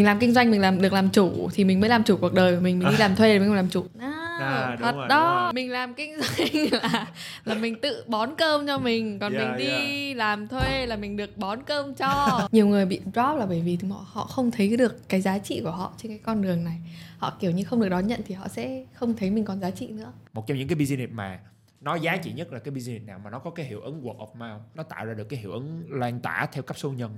mình làm kinh doanh mình làm được làm chủ thì mình mới làm chủ cuộc đời của mình. Mình đi làm thuê thì mình không làm chủ. À, đúng thật rồi, đó. rồi. mình làm kinh doanh là là mình tự bón cơm cho mình. Còn Yeah, mình đi yeah. làm thuê là mình được bón cơm cho. Nhiều người bị drop là bởi vì họ họ không thấy được cái giá trị của họ trên cái con đường này. Họ kiểu như không được đón nhận thì họ sẽ không thấy mình còn giá trị nữa. Một trong những cái business mà nó giá trị nhất là cái business nào mà nó có cái hiệu ứng word of mouth nó tạo ra được cái hiệu ứng lan tỏa theo cấp số nhân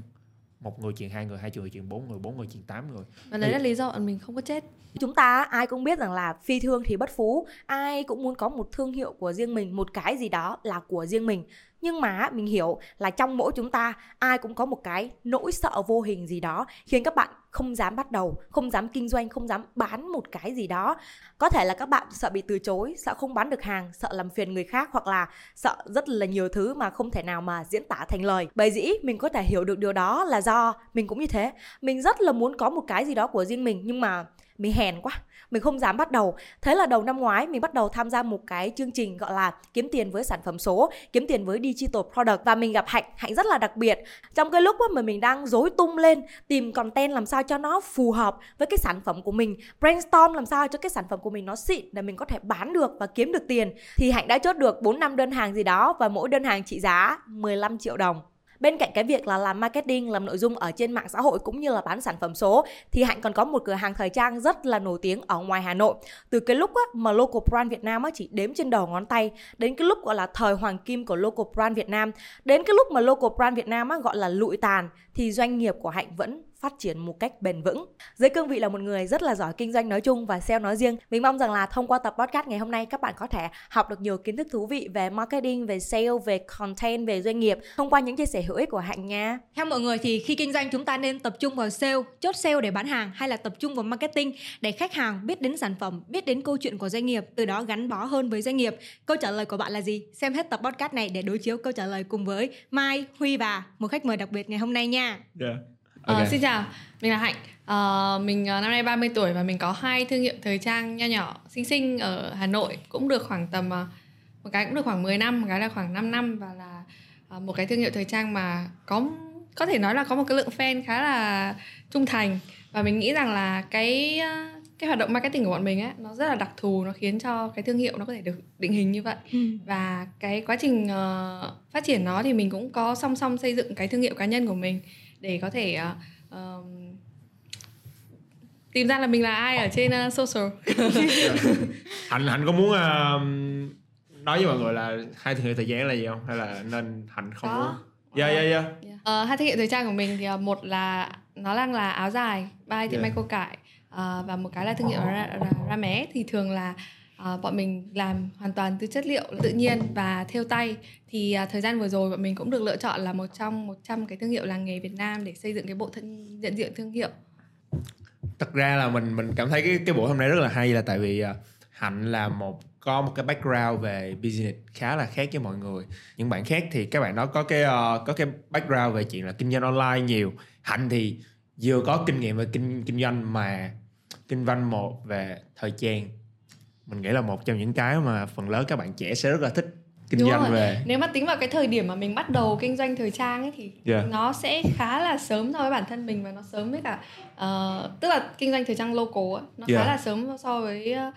một người truyền hai người hai người truyền bốn người bốn người truyền tám người và đấy là lý do bọn mình không có chết Chúng ta ai cũng biết rằng là phi thương thì bất phú, ai cũng muốn có một thương hiệu của riêng mình, một cái gì đó là của riêng mình. Nhưng mà mình hiểu là trong mỗi chúng ta ai cũng có một cái nỗi sợ vô hình gì đó khiến các bạn không dám bắt đầu, không dám kinh doanh, không dám bán một cái gì đó. Có thể là các bạn sợ bị từ chối, sợ không bán được hàng, sợ làm phiền người khác hoặc là sợ rất là nhiều thứ mà không thể nào mà diễn tả thành lời. Bởi dĩ mình có thể hiểu được điều đó là do mình cũng như thế. Mình rất là muốn có một cái gì đó của riêng mình nhưng mà mình hèn quá mình không dám bắt đầu. Thế là đầu năm ngoái, mình bắt đầu tham gia một cái chương trình gọi là kiếm tiền với sản phẩm số, kiếm tiền với digital product. Và mình gặp hạnh. Hạnh rất là đặc biệt. Trong cái lúc mà mình đang rối tung lên, tìm content làm sao cho nó phù hợp với cái sản phẩm của mình, brainstorm làm sao cho cái sản phẩm của mình nó xịn để mình có thể bán được và kiếm được tiền, thì hạnh đã chốt được 4 năm đơn hàng gì đó và mỗi đơn hàng trị giá 15 triệu đồng. Bên cạnh cái việc là làm marketing, làm nội dung ở trên mạng xã hội cũng như là bán sản phẩm số thì Hạnh còn có một cửa hàng thời trang rất là nổi tiếng ở ngoài Hà Nội. Từ cái lúc á, mà local brand Việt Nam á, chỉ đếm trên đầu ngón tay đến cái lúc gọi là thời hoàng kim của local brand Việt Nam đến cái lúc mà local brand Việt Nam á, gọi là lụi tàn thì doanh nghiệp của Hạnh vẫn phát triển một cách bền vững. Dưới cương vị là một người rất là giỏi kinh doanh nói chung và sale nói riêng, mình mong rằng là thông qua tập podcast ngày hôm nay các bạn có thể học được nhiều kiến thức thú vị về marketing, về sale, về content, về doanh nghiệp thông qua những chia sẻ hữu ích của Hạnh nha. Theo mọi người thì khi kinh doanh chúng ta nên tập trung vào sale, chốt sale để bán hàng hay là tập trung vào marketing để khách hàng biết đến sản phẩm, biết đến câu chuyện của doanh nghiệp, từ đó gắn bó hơn với doanh nghiệp. Câu trả lời của bạn là gì? Xem hết tập podcast này để đối chiếu câu trả lời cùng với Mai, Huy và một khách mời đặc biệt ngày hôm nay nha. yeah. Ờ, xin chào, mình là Hạnh. Ờ, mình ờ, năm nay 30 tuổi và mình có hai thương hiệu thời trang nho nhỏ, xinh xinh ở Hà Nội cũng được khoảng tầm ờ, một cái cũng được khoảng 10 năm, một cái là khoảng 5 năm và là ờ, một cái thương hiệu thời trang mà có có thể nói là có một cái lượng fan khá là trung thành. Và mình nghĩ rằng là cái ờ, cái hoạt động marketing của bọn mình ấy nó rất là đặc thù nó khiến cho cái thương hiệu nó có thể được định hình như vậy. Và cái quá trình ờ, phát triển nó thì mình cũng có song song xây dựng cái thương hiệu cá nhân của mình để có thể ờm, tìm ra là mình là ai ở trên ờ, social. Hạnh hạnh có muốn ờ, nói với mọi người là hai thương hiệu thời gian là gì không? Hay là nên hạnh không Có. muốn? Dạ dạ dạ. Ờ, hai thương hiệu thời trang của mình thì ờ, một là nó đang là áo dài by thị Yeah. may cô cải ờ, và một cái là thương hiệu ra, ra, ra mé. Thì thường là Ờ, bọn mình làm hoàn toàn từ chất liệu tự nhiên và thêu tay. Thì à, thời gian vừa rồi bọn mình cũng được lựa chọn là một trong 100 cái thương hiệu làng nghề Việt Nam để xây dựng cái bộ thân nhận diện thương hiệu. Thật ra là mình mình cảm thấy cái cái buổi hôm nay rất là hay là tại vì à, hạnh là một có một cái background về business khá là khác với mọi người. Những bạn khác thì các bạn đó có cái uh, có cái background về chuyện là kinh doanh online nhiều. Hạnh thì vừa có kinh nghiệm về kinh kinh doanh mà kinh doanh một về thời trang mình nghĩ là một trong những cái mà phần lớn các bạn trẻ sẽ rất là thích kinh Đúng doanh rồi. về Nếu mà tính vào cái thời điểm mà mình bắt đầu kinh doanh thời trang ấy thì Yeah. nó sẽ khá là sớm so với bản thân mình và nó sớm với cả ờ, tức là kinh doanh thời trang local ấy, nó Yeah. khá là sớm so với ờ,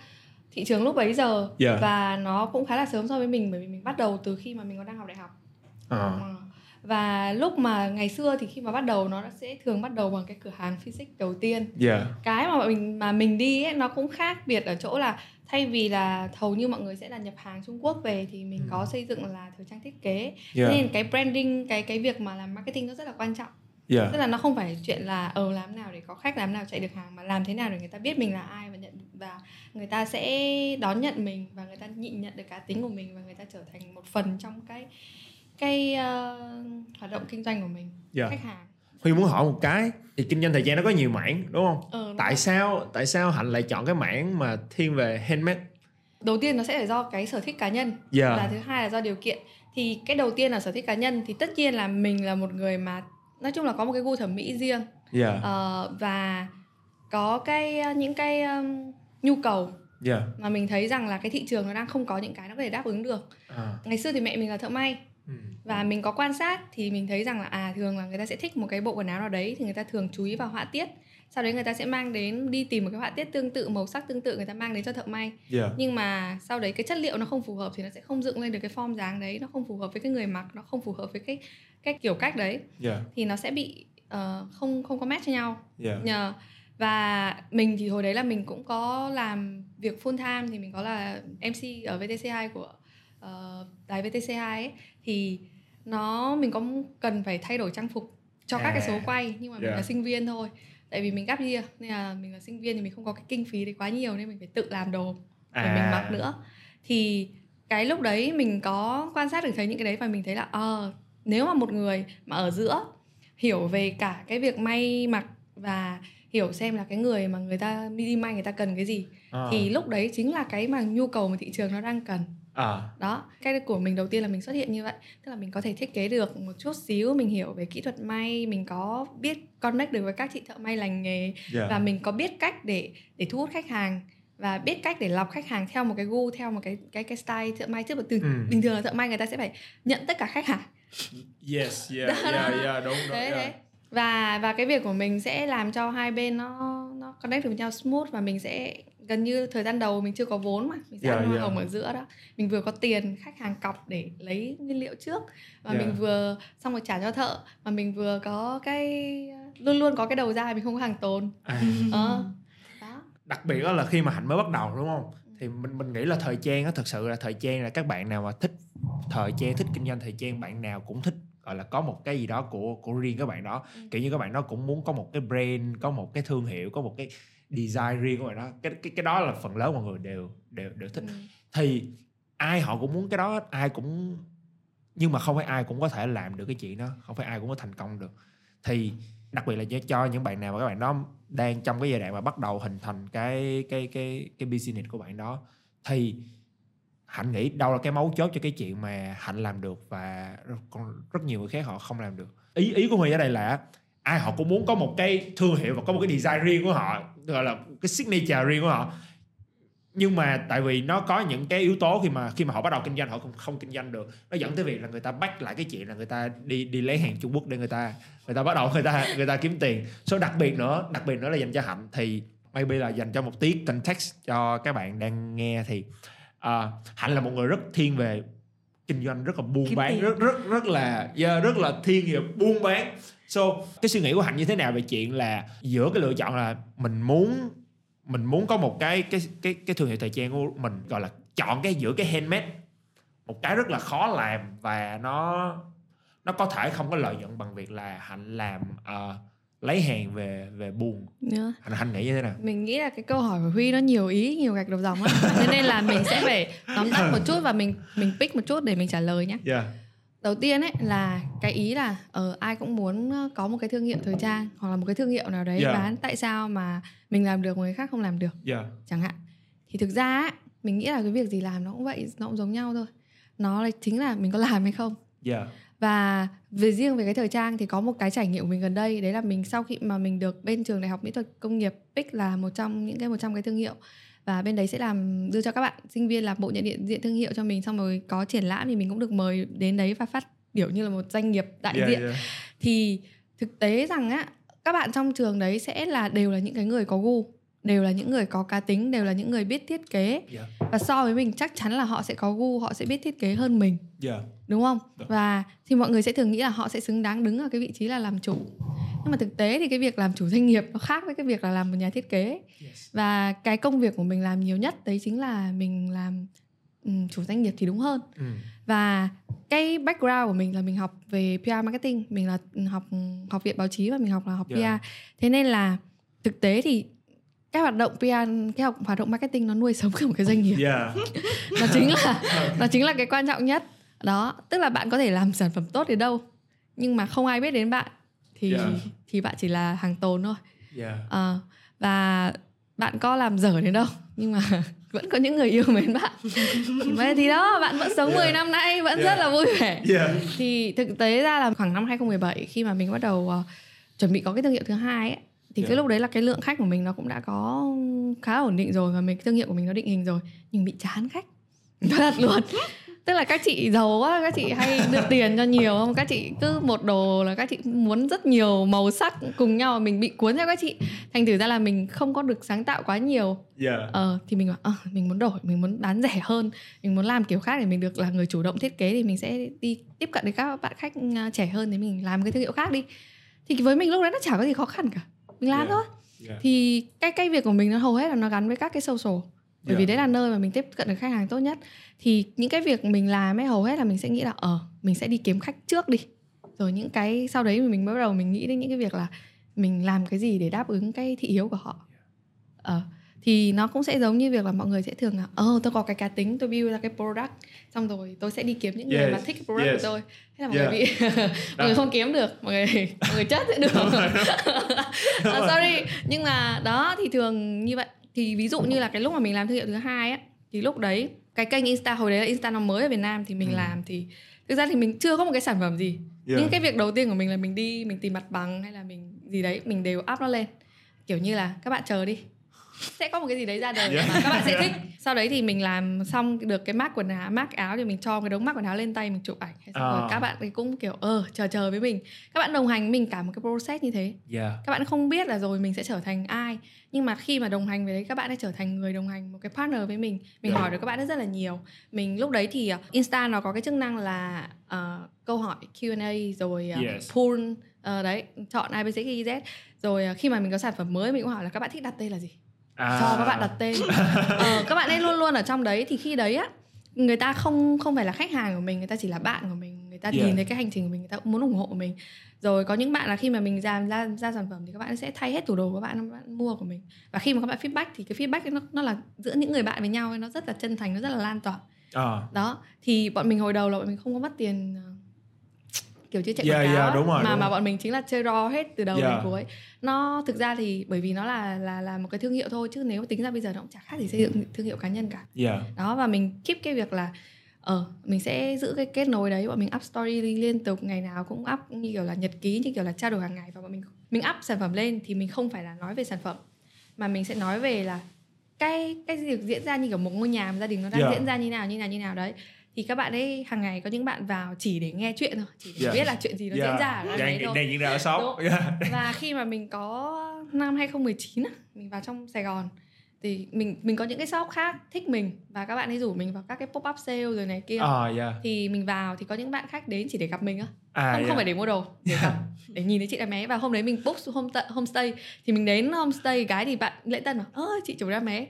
thị trường lúc bấy giờ Yeah. và nó cũng khá là sớm so với mình bởi vì mình bắt đầu từ khi mà mình còn đang học đại học. Ờ. Và lúc mà ngày xưa thì khi mà bắt đầu nó sẽ thường bắt đầu bằng cái cửa hàng physics đầu tiên yeah cái mà mình mà mình đi ấy, nó cũng khác biệt ở chỗ là thay vì là hầu như mọi người sẽ là nhập hàng Trung Quốc về thì mình có xây dựng là thời trang thiết kế. Yeah. nên cái branding cái cái việc mà làm marketing nó rất là quan trọng. Yeah. Tức là nó không phải chuyện là ờ làm nào để có khách làm nào chạy được hàng mà làm thế nào để người ta biết mình là ai và nhận và người ta sẽ đón nhận mình và người ta nhịn nhận được cá tính của mình và người ta trở thành một phần trong cái cái ờ, hoạt động kinh doanh của mình Yeah. khách hàng Huy muốn hỏi một cái. Thì kinh doanh thời gian nó có nhiều mảng đúng không? Ờ, đúng tại rồi. sao tại sao hạnh lại chọn cái mảng mà thiên về handmade? Đầu tiên nó sẽ là do cái sở thích cá nhân Dạ. là thứ hai là do điều kiện. Thì cái đầu tiên là sở thích cá nhân thì tất nhiên là mình là một người mà nói chung là có một cái gu thẩm mỹ riêng. Dạ. Ờ, và có cái những cái um, nhu cầu dạ. mà mình thấy rằng là cái thị trường nó đang không có những cái nó có thể đáp ứng được. À, ngày xưa thì mẹ mình là thợ may ừ. và mình có quan sát thì mình thấy rằng là à thường là người ta sẽ thích một cái bộ quần áo nào đấy thì người ta thường chú ý vào họa tiết sau đấy người ta sẽ mang đến đi tìm một cái họa tiết tương tự màu sắc tương tự người ta mang đến cho thợ may yeah. nhưng mà sau đấy cái chất liệu nó không phù hợp thì nó sẽ không dựng lên được cái form dáng đấy nó không phù hợp với cái người mặc nó không phù hợp với cái cái kiểu cách đấy yeah. thì nó sẽ bị uh, không không có match cho nhau yeah. nhờ và mình thì hồi đấy là mình cũng có làm việc full time thì mình có là MC ở VTC2 của uh, đài VTC2 ấy thì nó mình có cần phải thay đổi trang phục cho các cái số À, quay nhưng mà mình yeah. là sinh viên thôi tại vì mình gap year nên là mình là sinh viên thì mình không có cái kinh phí đấy quá nhiều nên mình phải tự làm đồ để À. mình mặc nữa thì cái lúc đấy mình có quan sát được thấy những cái đấy và mình thấy là ờ nếu mà một người mà ở giữa hiểu về cả cái việc may mặc và hiểu xem là cái người mà người ta đi may người ta cần cái gì Ờ. thì lúc đấy chính là cái mà nhu cầu mà thị trường nó đang cần Ờ. đó cái của mình đầu tiên là mình xuất hiện như vậy tức là mình có thể thiết kế được một chút xíu mình hiểu về kỹ thuật may mình có biết connect được với các chị thợ may lành nghề yeah. và mình có biết cách để để thu hút khách hàng và biết cách để lọc khách hàng theo một cái gu theo một cái cái cái style thợ may là từ Ừ. bình thường là thợ may người ta sẽ phải nhận tất cả khách hàng yes yeah Đó, yeah đó. yeah đúng đúng đấy yeah. đấy và và cái việc của mình sẽ làm cho hai bên nó nó connect được với nhau smooth và mình sẽ gần như thời gian đầu mình chưa có vốn mà mình sẽ Yeah, ăn hoa yeah. hồng ở giữa đó mình vừa có tiền khách hàng cọc để lấy nguyên liệu trước và Yeah. mình vừa xong rồi trả cho thợ mà mình vừa có cái luôn luôn có cái đầu ra mình không có hàng tồn À. ờ đó đặc biệt đó là khi mà hạnh mới bắt đầu đúng không thì mình mình nghĩ là thời trang á thật sự là thời trang là các bạn nào mà thích thời trang thích kinh doanh thời trang bạn nào cũng thích gọi là có một cái gì đó của của riêng các bạn đó Ừ. kiểu như các bạn đó cũng muốn có một cái brand có một cái thương hiệu có một cái design riêng của bạn đó. Cái cái cái đó là phần lớn mọi người đều đều đều thích. Ừ. thì ai họ cũng muốn cái đó ai cũng nhưng mà không phải ai cũng có thể làm được cái chuyện đó không phải ai cũng có thành công được. Thì đặc biệt là cho, cho những bạn nào mà các bạn đó đang trong cái giai đoạn mà bắt đầu hình thành cái cái cái cái business của bạn đó thì hạnh nghĩ đâu là cái mấu chốt cho cái chuyện mà hạnh làm được và còn rất nhiều người khác họ không làm được. Ý ý của mình ở đây là ai họ cũng muốn có một cái thương hiệu và có một cái design riêng của họ gọi là cái signature riêng của họ. Nhưng mà tại vì nó có những cái yếu tố khi mà khi mà họ bắt đầu kinh doanh họ không không kinh doanh được. Nó dẫn tới việc là người ta bắt lại cái chuyện là người ta đi đi lấy hàng Trung Quốc để người ta người ta bắt đầu người ta người ta kiếm tiền. Số đặc biệt nữa đặc biệt nữa là dành cho hạnh thì maybe là dành cho một tí context cho các bạn đang nghe thì à, hạnh là một người rất thiên về kinh doanh rất là buôn Kiếm bán tiền. rất rất rất là yeah, rất là thiên về buôn bán so cái suy nghĩ của hạnh như thế nào về chuyện là giữa cái lựa chọn là mình muốn mình muốn có một cái cái cái cái thương hiệu thời trang của mình gọi là chọn cái giữa cái handmade một cái rất là khó làm và nó nó có thể không có lợi nhuận bằng việc là hạnh làm ờ, lấy hàng về về buôn Nữa. hạnh hạnh nghĩ như thế nào? Mình nghĩ là cái câu hỏi của huy nó nhiều ý nhiều gạch đầu dòng á. Thế nên là mình sẽ phải tóm tắt một chút và mình mình pick một chút để mình trả lời nhé yeah đầu tiên ấy là cái ý là ờ ai cũng muốn ờ, có một cái thương hiệu thời trang hoặc là một cái thương hiệu nào đấy Yeah. bán tại sao mà mình làm được người khác không làm được yeah. chẳng hạn. Thì thực ra ấy, mình nghĩ là cái việc gì làm nó cũng vậy nó cũng giống nhau thôi. Nó là chính là mình có làm hay không. Yeah. Và về riêng về cái thời trang thì có một cái trải nghiệm của mình gần đây đấy là mình sau khi mà mình được bên trường đại học mỹ thuật công nghiệp pick là một trong những cái một trăm cái thương hiệu và bên đấy sẽ làm đưa cho các bạn sinh viên làm bộ nhận diện diện thương hiệu cho mình xong rồi có triển lãm thì mình cũng được mời đến đấy và phát biểu như là một doanh nghiệp đại yeah, diện yeah. thì thực tế rằng á các bạn trong trường đấy sẽ là đều là những cái người có gu đều là những người có cá tính đều là những người biết thiết kế Yeah. và so với mình chắc chắn là họ sẽ có gu họ sẽ biết thiết kế hơn mình yeah đúng không Đúng. và thì mọi người sẽ thường nghĩ là họ sẽ xứng đáng đứng ở cái vị trí là làm chủ nhưng mà thực tế thì cái việc làm chủ doanh nghiệp nó khác với cái việc là làm một nhà thiết kế. Yes. và cái công việc của mình làm nhiều nhất đấy chính là mình làm ừm, chủ doanh nghiệp thì đúng hơn. Ừ. và cái background của mình là mình học về PR marketing mình là học học viện báo chí và mình học là học Yeah. PR thế nên là thực tế thì cái hoạt động PR cái học hoạt động marketing nó nuôi sống cả một cái doanh nghiệp. Yeah. Nó chính là nó chính là cái quan trọng nhất. Đó tức là bạn có thể làm sản phẩm tốt đến đâu nhưng mà không ai biết đến bạn thì Yeah. thì bạn chỉ là hàng tồn thôi. Yeah Ờ, và bạn có làm dở đến đâu? Nhưng mà vẫn có những người yêu mến bạn. Vậy thì đó bạn vẫn sống Yeah. 10 năm nay vẫn Yeah. rất là vui vẻ. Yeah thì thực tế ra là khoảng năm 2017 khi mà mình bắt đầu ờ, chuẩn bị có cái thương hiệu thứ hai ấy thì Yeah. cái lúc đấy là cái lượng khách của mình nó cũng đã có khá ổn định rồi và mình cái thương hiệu của mình nó định hình rồi. Nhưng bị chán khách. Thật luôn tức là các chị giàu quá các chị hay đưa tiền cho nhiều không? Các chị cứ một đồ là các chị muốn rất nhiều màu sắc cùng nhau mình bị cuốn theo các chị. Thành thử ra là mình không có được sáng tạo quá nhiều. Yeah. ờ thì mình bảo ờ, mình muốn đổi mình muốn bán rẻ hơn mình muốn làm kiểu khác để mình được là người chủ động thiết kế thì mình sẽ đi tiếp cận đến các bạn khách à, trẻ hơn thì mình làm cái thương hiệu khác đi. Thì với mình lúc đấy nó chả có gì khó khăn cả. Mình làm Yeah. thôi. Yeah. thì cái cái việc của mình nó hầu hết là nó gắn với các cái social bởi vì Yeah. đấy là nơi mà mình tiếp cận được khách hàng tốt nhất. Thì những cái việc mình làm ấy hầu hết là mình sẽ nghĩ là ờ mình sẽ đi kiếm khách trước đi. Rồi những cái sau đấy mình bắt đầu mình nghĩ đến những cái việc là mình làm cái gì để đáp ứng cái thị hiếu của họ. Ờ thì nó cũng sẽ giống như việc là mọi người sẽ thường là ờ tôi có cái cá tính tôi build ra cái product xong rồi tôi sẽ đi kiếm những người Yes, mà thích cái product yes. của tôi thế là mọi Yeah. người bị mọi người không kiếm được mọi người mọi người chết sẽ được. Ờ, sorry. Nhưng mà đó thì thường như vậy thì ví dụ như là cái lúc mà mình làm thương hiệu thứ hai á thì lúc đấy cái kênh insta hồi đấy là insta nó mới ở việt nam thì mình Ừ. làm thì thực ra thì mình chưa có một cái sản phẩm gì Yeah. nhưng cái việc đầu tiên của mình là mình đi mình tìm mặt bằng hay là mình gì đấy mình đều up nó lên kiểu như là các bạn chờ đi sẽ có một cái gì đấy ra đời Yeah. mà các bạn sẽ thích sau đấy thì mình làm xong được cái mác quần áo mác áo thì mình cho cái đống mác quần áo lên tay mình chụp ảnh xong rồi À. các bạn ấy cũng kiểu ờ chờ chờ với mình các bạn đồng hành với mình cả một cái process như thế Yeah. các bạn không biết là rồi mình sẽ trở thành ai nhưng mà khi mà đồng hành với đấy các bạn đã trở thành người đồng hành một cái partner với mình mình Yeah. hỏi được các bạn rất là nhiều mình lúc đấy thì uh, insta nó có cái chức năng là uh, câu hỏi Q&A rồi uh, Yes. poll uh, đấy chọn A B C Y Z rồi uh, khi mà mình có sản phẩm mới mình cũng hỏi là các bạn thích đặt tên là gì À. cho các bạn đặt tên ờ, các bạn ấy luôn luôn ở trong đấy thì khi đấy á người ta không không phải là khách hàng của mình người ta chỉ là bạn của mình người ta Yeah. nhìn thấy cái hành trình của mình người ta cũng muốn ủng hộ mình rồi có những bạn là khi mà mình làm ra ra sản phẩm thì các bạn sẽ thay hết tủ đồ của bạn các bạn mua của mình và khi mà các bạn feedback thì cái feedback ấy nó nó là giữa những người bạn với nhau ấy, nó rất là chân thành nó rất là lan tỏa À. đó thì bọn mình hồi đầu là bọn mình không có mất tiền ờ, kiểu chưa chạy Yeah, quảng cáo yeah, đúng rồi, mà đúng mà rồi. bọn mình chính là chơi raw hết từ đầu Yeah. đến cuối nó thực ra thì bởi vì nó là là là một cái thương hiệu thôi chứ nếu tính ra bây giờ nó cũng chả khác gì xây dựng thương hiệu cá nhân cả Yeah. đó và mình keep cái việc là ờ mình sẽ giữ cái kết nối đấy bọn mình up story liên tục ngày nào cũng up như kiểu là nhật ký như kiểu là trao đổi hàng ngày và bọn mình mình up sản phẩm lên thì mình không phải là nói về sản phẩm mà mình sẽ nói về là cái cái việc diễn ra như kiểu một ngôi nhà mà gia đình nó đang Yeah. diễn ra như nào như nào như nào đấy thì các bạn ấy hàng ngày có những bạn vào chỉ để nghe chuyện thôi chỉ để Yeah. biết là chuyện gì nó diễn ra ở đấy thôi đang diễn ra ở. Yeah. và khi mà mình có năm 2019 á, mình vào trong Sài Gòn thì mình mình có những cái shop khác thích mình và các bạn ấy rủ mình vào các cái pop up sale rồi này kia À, yeah. thì mình vào thì có những bạn khách đến chỉ để gặp mình á À, không yeah. không phải để mua đồ để gặp để nhìn thấy chị đam mé và hôm đấy mình book home homestay thì mình đến homestay cái thì bạn lễ tân bảo ơ chị chủ đam mé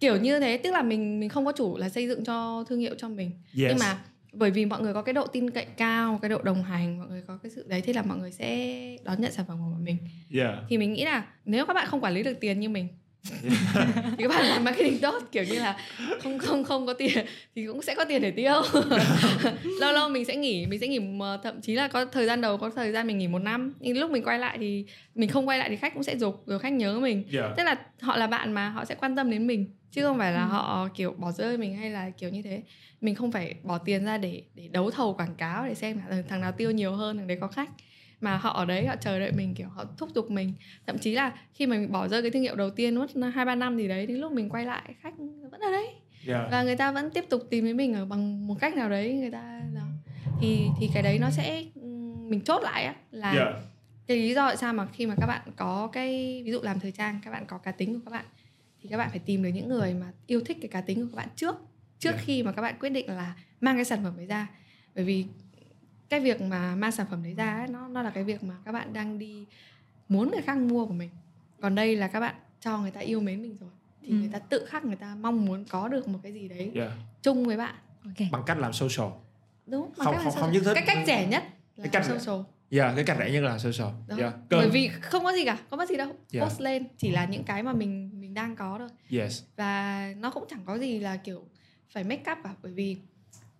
kiểu như thế tức là mình mình không có chủ là xây dựng cho thương hiệu cho mình. Yes. nhưng mà bởi vì mọi người có cái độ tin cậy cao cái độ đồng hành mọi người có cái sự đấy thế là mọi người sẽ đón nhận sản phẩm của mình. Yeah. thì mình nghĩ là nếu các bạn không quản lý được tiền như mình thì các bạn làm marketing tốt kiểu như là không không không có tiền thì cũng sẽ có tiền để tiêu. Lâu lâu mình sẽ nghỉ mình sẽ nghỉ thậm chí là có thời gian đầu có thời gian mình nghỉ một năm. Nhưng lúc mình quay lại thì mình không quay lại thì khách cũng sẽ dục rồi khách nhớ mình. Yeah. tức là họ là bạn mà họ sẽ quan tâm đến mình chứ không phải là họ kiểu bỏ rơi mình hay là kiểu như thế. Mình không phải bỏ tiền ra để để đấu thầu quảng cáo để xem là thằng nào tiêu nhiều hơn thằng đấy có khách. Mà họ ở đấy họ chờ đợi mình kiểu họ thúc giục mình. Thậm chí là khi mà mình bỏ rơi cái thương hiệu đầu tiên mất hai ba năm gì đấy đến lúc mình quay lại khách vẫn ở đấy. Yeah. và người ta vẫn tiếp tục tìm đến mình ở bằng một cách nào đấy người ta đó. Thì thì cái đấy nó sẽ mình chốt lại á là Yeah. cái lý do tại sao mà khi mà các bạn có cái ví dụ làm thời trang các bạn có cá tính của các bạn thì các bạn phải tìm được những người mà yêu thích cái cá tính của các bạn trước trước Yeah. khi mà các bạn quyết định là mang cái sản phẩm đấy ra bởi vì cái việc mà mang sản phẩm đấy ra ấy, nó nó là cái việc mà các bạn đang đi muốn người khác mua của mình còn đây là các bạn cho người ta yêu mến mình rồi thì Ừ. người ta tự khắc người ta mong muốn có được một cái gì đấy Yeah. chung với bạn ok Bằng cách làm social. đúng Không- cách không- không nhất thiết- cái cách rẻ nhất là Cái cách- social Yeah, cái cách rẻ nhất là social. đó. Yeah. bởi vì không có gì cả không có gì đâu Yeah. post lên chỉ là những cái mà mình đang có thôi Yes. và nó cũng chẳng có gì là kiểu phải make up cả bởi vì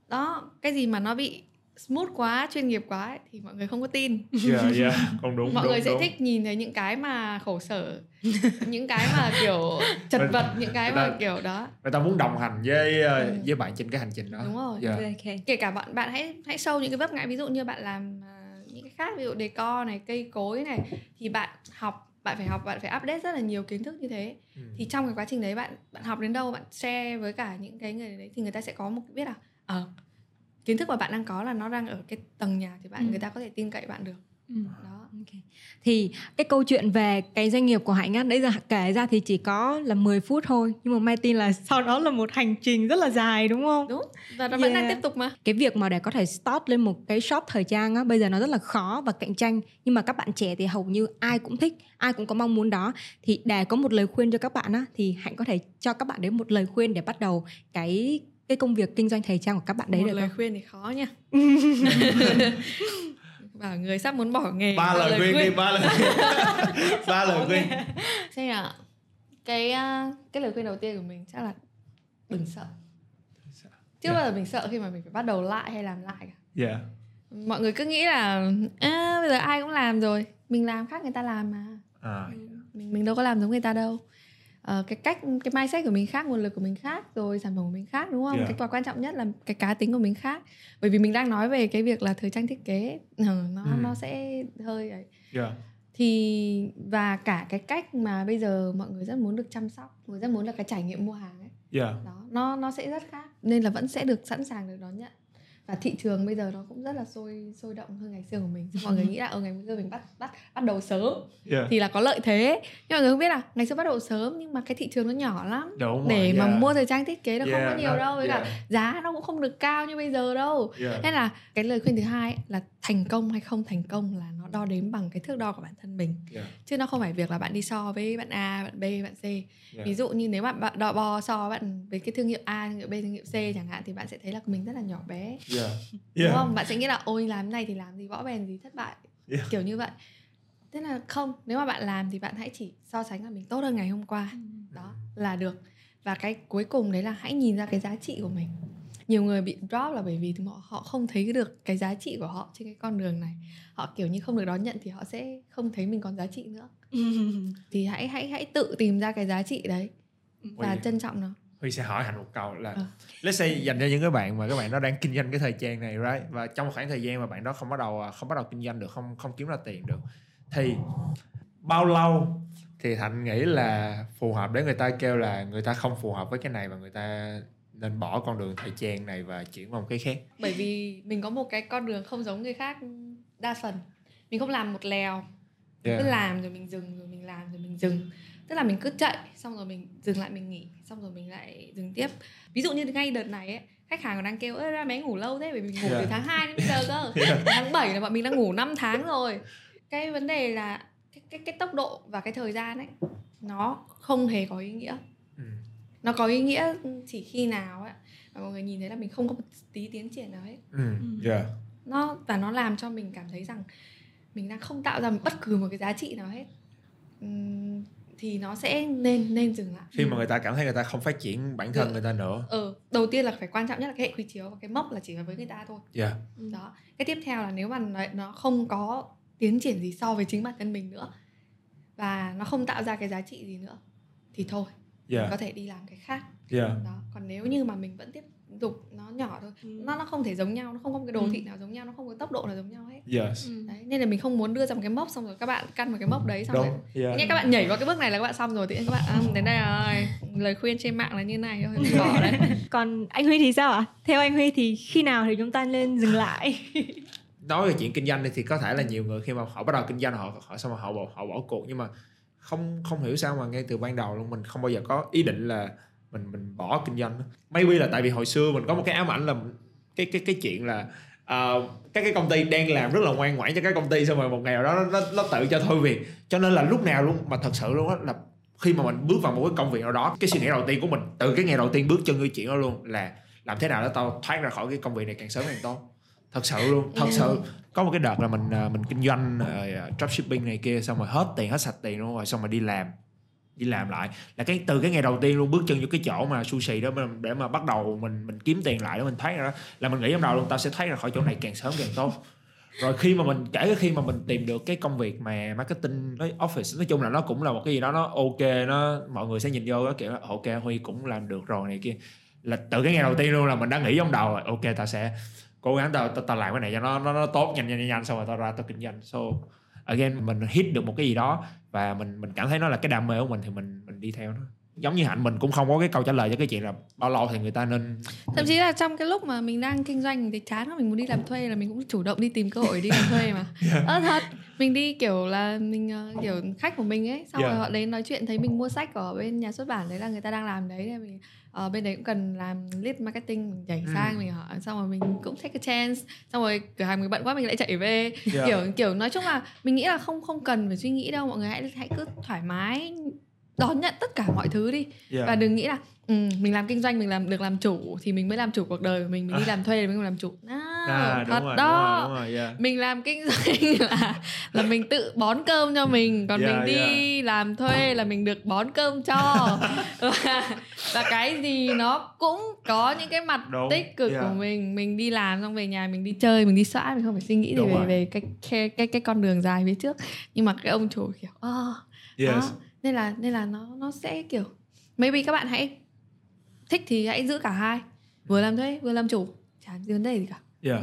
đó cái gì mà nó bị smooth quá chuyên nghiệp quá ấy, thì mọi người không có tin Yeah, yeah. Còn đúng, mọi đúng, người sẽ đúng. thích nhìn thấy những cái mà khổ sở những cái mà kiểu chật Mình- vật những cái mà kiểu đó Người ta muốn đồng hành với ờ, Ừ. với bạn trên cái hành trình đó. đúng rồi Yeah. ok kể cả bạn bạn hãy hãy show những cái vấp ngã ví dụ như bạn làm à, những cái khác ví dụ decor này cây cối này thì bạn học bạn phải học bạn phải update rất là nhiều kiến thức như thế Ừ. thì trong cái quá trình đấy bạn bạn học đến đâu bạn share với cả những cái người đấy thì người ta sẽ có một biết là ờ kiến thức mà bạn đang có là nó đang ở cái tầng nhà thì bạn Ừ. người ta có thể tin cậy bạn được Ừ. đó Ok. Thì cái câu chuyện về cái doanh nghiệp của Hạnh á, nãy giờ kể ra thì chỉ có là 10 phút thôi Nhưng mà Mai tin là sau đó là một hành trình rất là dài đúng không? đúng và nó vẫn đang Yeah. tiếp tục mà Cái việc mà để có thể start lên một cái shop thời trang á, bây giờ nó rất là khó và cạnh tranh Nhưng mà các bạn trẻ thì hầu như ai cũng thích, ai cũng có mong muốn đó Thì để có một lời khuyên cho các bạn á, thì Hạnh có thể cho các bạn đến một lời khuyên để bắt đầu cái cái công việc kinh doanh thời trang của các bạn đấy một được lời không? khuyên thì khó nha bảo người sắp muốn bỏ nghề ba lời khuyên đi ba lời ba lời khuyên. Xem nào cái à, cái lời khuyên đầu tiên của mình chắc là đừng sợ. Chưa bao giờ mình sợ khi mà mình phải bắt đầu lại hay làm lại cả. Dạ mọi người cứ nghĩ là à, bây giờ ai cũng làm rồi mình làm khác người ta làm mà. À. Mình mình đâu có làm giống người ta đâu Ờ, cái cách cái mindset của mình khác nguồn lực của mình khác rồi sản phẩm của mình khác đúng không? Yeah. cái và quan trọng nhất là cái cá tính của mình khác. Bởi vì mình đang nói về cái việc là thời trang thiết kế. Ờ, nó Ừ. nó sẽ hơi ấy. Dạ thì và cả cái cách mà bây giờ mọi người rất muốn được chăm sóc mọi người rất muốn là cái trải nghiệm mua hàng ấy. Dạ đó nó nó sẽ rất khác nên là vẫn sẽ được sẵn sàng được đón nhận và thị trường bây giờ nó cũng rất là sôi sôi động hơn ngày xưa của mình. Mọi người nghĩ là ở ngày xưa mình bắt bắt bắt đầu sớm. Dạ thì là có lợi thế. Nhưng mà người không biết là ngày xưa bắt đầu sớm nhưng mà cái thị trường nó nhỏ lắm. Đúng để rồi, mà dạ. mua thời trang thiết kế nó không Yeah, có nhiều nó- đâu. Với cả yeah. giá nó cũng không được cao như bây giờ đâu. Dạ nên là cái lời khuyên thứ hai ấy là thành công hay không thành công là nó đo đếm bằng cái thước đo của bản thân mình. Dạ chứ nó không phải việc là bạn đi so với bạn A, bạn B, bạn C. dạ Ví dụ như nếu bạn bạn đo bo so bạn với cái thương hiệu A, thương hiệu B, thương hiệu C chẳng hạn thì bạn sẽ thấy là mình rất là nhỏ bé. Dạ Đúng không? Bạn sẽ nghĩ là ôi làm này thì làm gì võ bèn gì thất bại. Yeah. Kiểu như vậy. Thế là không, nếu mà bạn làm thì bạn hãy chỉ so sánh là mình tốt hơn ngày hôm qua. Đó là được. Và cái cuối cùng đấy là hãy nhìn ra cái giá trị của mình. Nhiều người bị drop là bởi vì họ họ không thấy được cái giá trị của họ trên cái con đường này. Họ kiểu như không được đón nhận thì họ sẽ không thấy mình còn giá trị nữa. Thì hãy hãy hãy tự tìm ra cái giá trị đấy và Ui. trân trọng nó. Huy sẽ hỏi Hạnh một câu là Ờ. let's say dành cho những cái bạn mà các bạn đó đang kinh doanh cái thời trang này right và trong khoảng thời gian mà bạn đó không bắt đầu không bắt đầu kinh doanh được không không kiếm ra tiền được thì bao lâu thì Thạnh nghĩ là phù hợp để người ta kêu là người ta không phù hợp với cái này và người ta nên bỏ con đường thời trang này và chuyển qua một cái khác Bởi vì mình có một cái con đường không giống người khác đa phần. Mình không làm một lèo yeah. cứ làm rồi mình dừng rồi mình làm rồi mình dừng tức là mình cứ chạy xong rồi mình dừng lại mình nghỉ xong rồi mình lại dừng tiếp ví dụ như ngay đợt này ấy khách hàng còn đang kêu ơi ra bé ngủ lâu thế bởi vì mình ngủ Yeah. từ tháng 2 đến bây giờ cơ Yeah. tháng 7 là bọn mình đang ngủ 5 tháng rồi cái vấn đề là cái, cái, cái tốc độ và cái thời gian ấy nó không hề có ý nghĩa Ừ. nó có ý nghĩa chỉ khi nào ấy mà mọi người nhìn thấy là mình không có một tí tiến triển nào hết Ừ. Yeah. nó và nó làm cho mình cảm thấy rằng mình đang không tạo ra bất cứ một cái giá trị nào hết thì nó sẽ nên nên dừng lại khi mà người ta cảm thấy người ta không phát triển bản thân Ừ. người ta nữa ờ đầu tiên là phải quan trọng nhất là cái hệ quy chiếu và cái mốc là chỉ là với người ta thôi yeah. đó cái tiếp theo là nếu mà nó, nó không có tiến triển gì so với chính bản thân mình nữa và nó không tạo ra cái giá trị gì nữa thì thôi mình Yeah. có thể đi làm cái khác Yeah. đó còn nếu như mà mình vẫn tiếp tục nó nhỏ thôi nó nó không thể giống nhau nó không có một cái đồ Ừ. thị nào giống nhau nó không có tốc độ nào giống nhau hết Yes. đấy nên là mình không muốn đưa ra một cái mốc xong rồi các bạn căn một cái mốc đấy xong rồi. Yeah. nghe các bạn nhảy vào cái bước này là các bạn xong rồi thì các bạn à, đến đây rồi lời khuyên trên mạng là như này thôi bỏ đấy Còn anh Huy thì sao ạ? Theo anh Huy thì khi nào thì chúng ta nên dừng lại? nói về chuyện kinh doanh thì có thể là nhiều người khi mà họ bắt đầu kinh doanh họ họ xong rồi họ bỏ họ bỏ cuộc nhưng mà không không hiểu sao mà ngay từ ban đầu luôn mình không bao giờ có ý định là mình mình bỏ kinh doanh maybe là tại vì hồi xưa mình có một cái ám ảnh là cái cái cái chuyện là uh, các cái công ty đang làm rất là ngoan ngoãn cho các công ty xong rồi một ngày nào đó nó, nó, nó tự cho thôi việc. Cho nên là lúc nào luôn mà thật sự luôn á là khi mà mình bước vào một cái công việc nào đó cái suy nghĩ đầu tiên của mình từ cái ngày đầu tiên bước chân vô chuyện đó luôn là làm thế nào để tao thoát ra khỏi cái công việc này càng sớm càng tốt. Thật sự luôn thật sự. Có một cái đợt là mình ờ, mình kinh doanh uh, dropshipping này kia xong rồi hết tiền hết sạch tiền luôn rồi xong rồi đi làm đi làm lại. Là cái từ cái ngày đầu tiên luôn bước chân vô cái chỗ mà sushi đó để mà bắt đầu mình mình kiếm tiền lại để mình ra đó. Là mình nghĩ trong đầu luôn tao sẽ thoát ra khỏi chỗ này càng sớm càng tốt. Rồi khi mà mình kể khi mà mình tìm được cái công việc mà marketing nói office nói chung là nó cũng là một cái gì đó nó ok nó mọi người sẽ nhìn vô đó kiểu ok huy cũng làm được rồi này kia. Là từ cái ngày đầu tiên luôn là mình đã nghĩ trong đầu rồi ok tao sẽ cố gắng tao tao, tao làm cái này cho nó nó, nó tốt nhanh nhanh nhanh nhanh xong rồi tao ra tao kinh doanh. So again mình hit được một cái gì đó và mình mình cảm thấy nó là cái đam mê của mình thì mình mình đi theo nó. Giống như hạnh mình cũng không có cái câu trả lời cho cái chuyện là bao lâu thì người ta nên thậm chí là trong cái lúc mà mình đang kinh doanh thấy chán mình muốn đi làm thuê là mình cũng chủ động đi tìm cơ hội đi làm thuê mà. Ơ thật mình đi kiểu là mình ờ, kiểu khách của mình ấy xong Yeah. rồi họ đến nói chuyện thấy mình mua sách ở bên nhà xuất bản đấy là người ta đang làm đấy thì mình ở bên đấy cũng cần làm lead marketing mình nhảy Ừ. sang mình hỏi xong rồi mình cũng take a chance xong rồi cửa hàng mình bận quá mình lại chạy về Yeah. kiểu kiểu nói chung là mình nghĩ là không không cần phải suy nghĩ đâu mọi người hãy hãy cứ thoải mái đón nhận tất cả mọi thứ đi Yeah. và đừng nghĩ là ừ, mình làm kinh doanh mình làm được làm chủ thì mình mới làm chủ cuộc đời của mình mình đi làm thuê thì mình không làm chủ À, đúng thật rồi, đó đúng rồi, đúng rồi, yeah. mình làm kinh doanh là là mình tự bón cơm cho mình còn Yeah, mình đi làm thuê là mình được bón cơm cho và, và cái gì nó cũng có những cái mặt Đúng, tích cực yeah. của mình mình đi làm xong về nhà mình đi chơi mình đi xã mình không phải suy nghĩ gì Đúng về rồi. về cái, cái cái cái con đường dài phía trước nhưng mà cái ông chủ kiểu "Ơ, Yes. đó. Nên là nên là nó nó sẽ kiểu maybe các bạn hãy thích thì hãy giữ cả hai. Vừa làm thuê vừa làm chủ. Chả vấn đề gì cả. Yeah.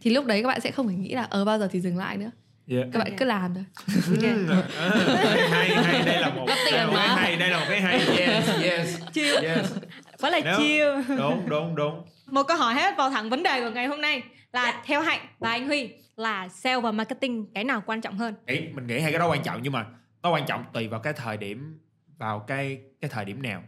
thì lúc đấy các bạn sẽ không phải nghĩ là ở bao giờ thì dừng lại nữa. Yeah. các bạn Ok. cứ làm thôi. À, hay hay đây là một đây một cái hay đây là một cái hay. Yes yes chill. yes. Quá là Nếu- chill. Đúng đúng đúng. Một câu hỏi hết vào thẳng vấn đề của ngày hôm nay là theo hạnh và anh huy là sale và marketing cái nào quan trọng hơn? Nghĩ mình nghĩ hai cái đó quan trọng nhưng mà nó quan trọng tùy vào cái thời điểm vào cái cái thời điểm nào.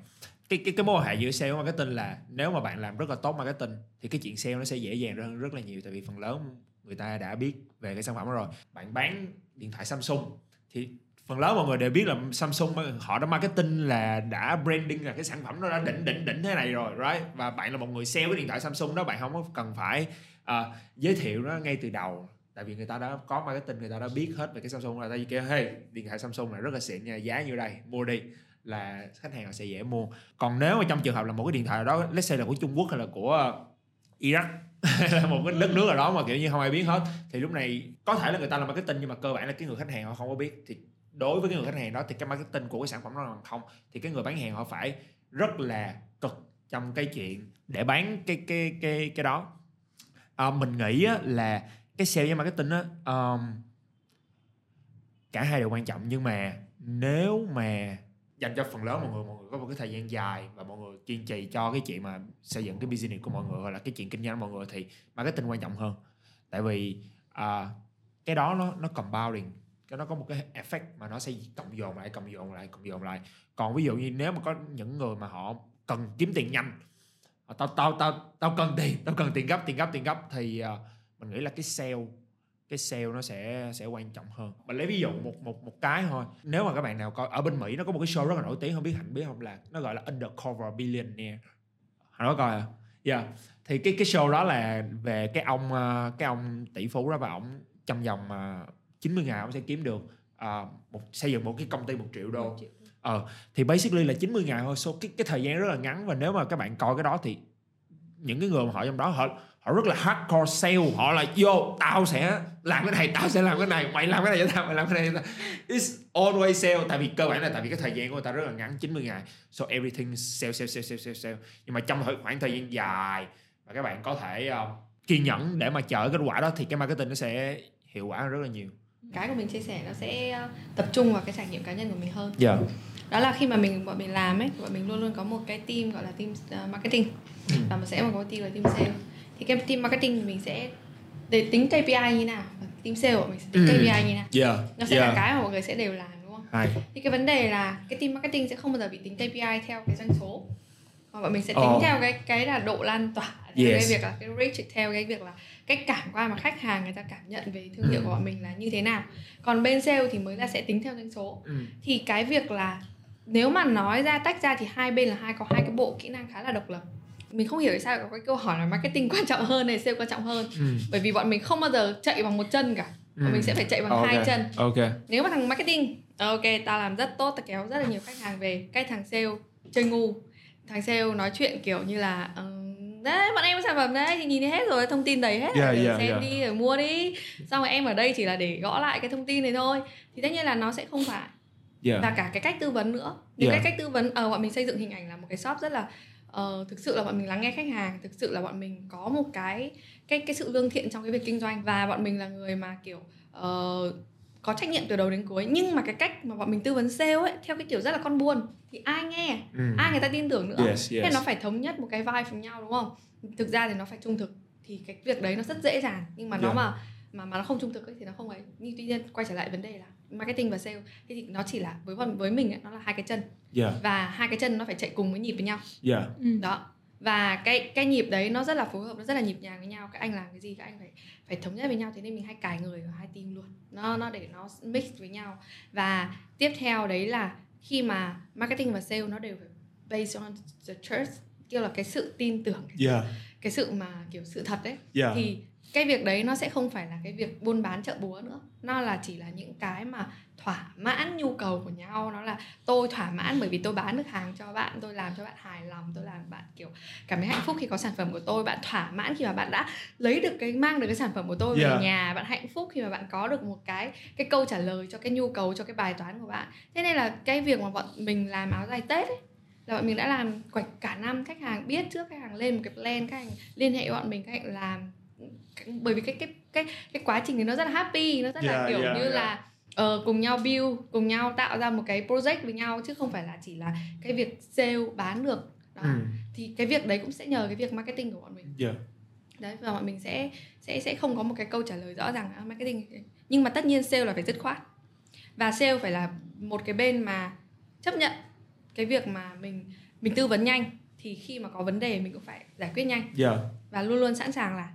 Cái cái cái mối quan hệ giữa sale và marketing là nếu mà bạn làm rất là tốt marketing thì cái chuyện sale nó sẽ dễ dàng hơn rất là nhiều. Tại vì phần lớn người ta đã biết về cái sản phẩm đó rồi. Bạn bán điện thoại Samsung thì phần lớn mọi người đều biết là Samsung họ đã marketing là đã branding là cái sản phẩm nó đã đỉnh đỉnh đỉnh thế này rồi right? Và bạn là một người sale cái điện thoại Samsung đó bạn không có cần phải uh, giới thiệu nó ngay từ đầu tại vì người ta đã có marketing người ta đã biết hết về cái Samsung rồi ta chỉ kêu hey điện thoại Samsung là rất là xịn nha giá như đây mua đi. Là khách hàng họ sẽ dễ mua. Còn nếu mà trong trường hợp là một cái điện thoại đó let's say là của Trung Quốc hay là của ờ, Iraq là một cái đất nước nào đó mà kiểu như không ai biết hết thì lúc này có thể là người ta làm marketing nhưng mà cơ bản là cái người khách hàng họ không có biết. Thì đối với cái người khách hàng đó thì cái marketing của cái sản phẩm đó là bằng không. Thì cái người bán hàng họ phải rất là cực trong cái chuyện để bán cái cái cái cái đó. À, mình nghĩ là cái sale với marketing á um, cả hai đều quan trọng nhưng mà nếu mà dành cho phần lớn mọi người mọi người có một cái thời gian dài và mọi người kiên trì cho cái chuyện mà xây dựng cái business của mọi người hoặc là cái chuyện kinh doanh của mọi người thì marketing quan trọng hơn. Tại vì uh, cái đó nó nó compounding cái nó có một cái effect mà nó sẽ cộng dồn lại cộng dồn lại cộng dồn lại. Còn ví dụ như nếu mà có những người mà họ cần kiếm tiền nhanh tao tao tao tao cần tiền tao cần tiền gấp tiền gấp tiền gấp thì uh, mình nghĩ là cái sale cái sale nó sẽ sẽ quan trọng hơn. Mình lấy ví dụ một một một cái thôi. Nếu mà các bạn nào coi ở bên mỹ nó có một cái show rất là nổi tiếng không biết hạnh biết không là nó gọi là undercover billionaire. Hạnh có coi à? Yeah. Thì cái cái show đó là về cái ông ờ, cái ông tỷ phú đó và ông trong vòng uh, 90 ngày ông sẽ kiếm được ờ, một xây dựng một cái công ty một triệu đô. Ờ thì basically là 90 ngày thôi. So cái cái thời gian rất là ngắn và nếu mà các bạn coi cái đó thì những cái người mà họ trong đó họ họ rất là hardcore sale. Họ là vô tao sẽ làm cái này tao sẽ làm cái này mày làm cái này cho tao mày làm cái này cho tao. It's always sale tại vì cơ bản là tại vì cái thời gian của người ta rất là ngắn 90 ngày. So everything sale sale sale sale sale sale. Nhưng mà trong khoảng thời gian dài và các bạn có thể uh, kiên nhẫn để mà chờ kết quả đó thì cái marketing nó sẽ hiệu quả rất là nhiều. Cái của mình chia sẻ nó sẽ ờ, tập trung vào cái trải nghiệm cá nhân của mình hơn. Dạ. Đó là khi mà mình bọn mình làm ấy bọn mình luôn luôn có một cái team gọi là team ờ, marketing. Ừ. và mình sẽ có một team là team sale thì cái team marketing mình sẽ để tính KPI như nào và team sale của mình sẽ tính Ừ. KPI như nào dạ nó sẽ là cái mà mọi người sẽ đều làm đúng không hay thì cái vấn đề là cái team marketing sẽ không bao giờ bị tính KPI theo cái doanh số mà bọn mình sẽ tính Ồ. theo cái cái là độ lan tỏa theo Yes. cái việc là cái reach theo cái việc là cái cảm quan mà khách hàng người ta cảm nhận về thương hiệu Ừ. của bọn mình là như thế nào còn bên sale thì mới là sẽ tính theo doanh số ừ. thì cái việc là nếu mà nói ra tách ra thì hai bên là hai có hai cái bộ kỹ năng khá là độc lập mình không hiểu tại sao có cái câu hỏi là marketing quan trọng hơn hay sale quan trọng hơn Ừ. bởi vì bọn mình không bao giờ chạy bằng một chân cả Ừ. mình sẽ phải chạy bằng Ok. hai chân ok nếu mà thằng marketing ờ, ok tao làm rất tốt tao kéo rất là nhiều khách hàng về cái thằng sale chơi ngu thằng sale nói chuyện kiểu như là ờ, đấy bọn em có sản phẩm đấy thì nhìn thấy hết rồi thông tin đầy hết Yeah, rồi yeah, xem yeah. đi rồi mua đi xong rồi em ở đây chỉ là để gõ lại cái thông tin này thôi thì tất nhiên là nó sẽ không phải dạ và cả cái cách tư vấn nữa những Yeah. cái cách tư vấn ở bọn mình xây dựng hình ảnh là một cái shop rất là ờ, thực sự là bọn mình lắng nghe khách hàng thực sự là bọn mình có một cái cái cái sự lương thiện trong cái việc kinh doanh và bọn mình là người mà kiểu ờ, có trách nhiệm từ đầu đến cuối nhưng mà cái cách mà bọn mình tư vấn sale ấy theo cái kiểu rất là con buôn thì ai nghe Ừ. ai người ta tin tưởng nữa Yes, thế yes. nó phải thống nhất một cái vibe với nhau đúng không thực ra thì nó phải trung thực thì cái việc đấy nó rất dễ dàng nhưng mà nó Yeah. mà mà mà nó không trung thực ấy, thì nó không ấy nhưng tuy nhiên quay trở lại vấn đề là marketing và sale. Thế thì nó chỉ là với bọn với mình ấy, nó là hai cái chân. Yeah, và hai cái chân nó phải chạy cùng với nhịp với nhau. Yeah. đó. Và cái cái nhịp đấy nó rất là phối hợp nó rất là nhịp nhàng với nhau. Các anh làm cái gì các anh phải phải thống nhất với nhau. Thế nên mình hay cài người ở hai team luôn. Nó nó để nó mix với nhau. Và tiếp theo đấy là khi mà marketing và sale nó đều phải based on the trust kiểu là cái sự tin tưởng cái, Yeah, cái sự mà kiểu sự thật đấy. Yeah. thì cái việc đấy nó sẽ không phải là cái việc buôn bán chợ búa nữa. Nó là chỉ là những cái mà thỏa mãn nhu cầu của nhau. Nó là tôi thỏa mãn bởi vì tôi bán được hàng cho bạn tôi làm cho bạn hài lòng tôi làm bạn kiểu cảm thấy hạnh phúc khi có sản phẩm của tôi. Bạn thỏa mãn khi mà bạn đã lấy được cái mang được cái sản phẩm của tôi Yeah. về nhà bạn hạnh phúc khi mà bạn có được một cái cái câu trả lời cho cái nhu cầu cho cái bài toán của bạn. Thế nên là cái việc mà bọn mình làm áo dài tết ấy là bọn mình đã làm cả, cả năm khách hàng biết trước khách hàng lên một cái plan khách hàng liên hệ bọn mình khách hàng làm bởi vì cái cái cái cái quá trình này nó rất là happy nó rất là Yeah, kiểu yeah, như yeah. là ờ, cùng nhau build cùng nhau tạo ra một cái project với nhau chứ không phải là chỉ là cái việc sale bán được đó. Ừ. thì cái việc đấy cũng sẽ nhờ cái việc marketing của bọn mình Yeah. đấy và bọn mình sẽ sẽ sẽ không có một cái câu trả lời rõ ràng là marketing nhưng mà tất nhiên sale là phải dứt khoát và sale phải là một cái bên mà chấp nhận cái việc mà mình mình tư vấn nhanh thì khi mà có vấn đề mình cũng phải giải quyết nhanh Yeah. và luôn luôn sẵn sàng là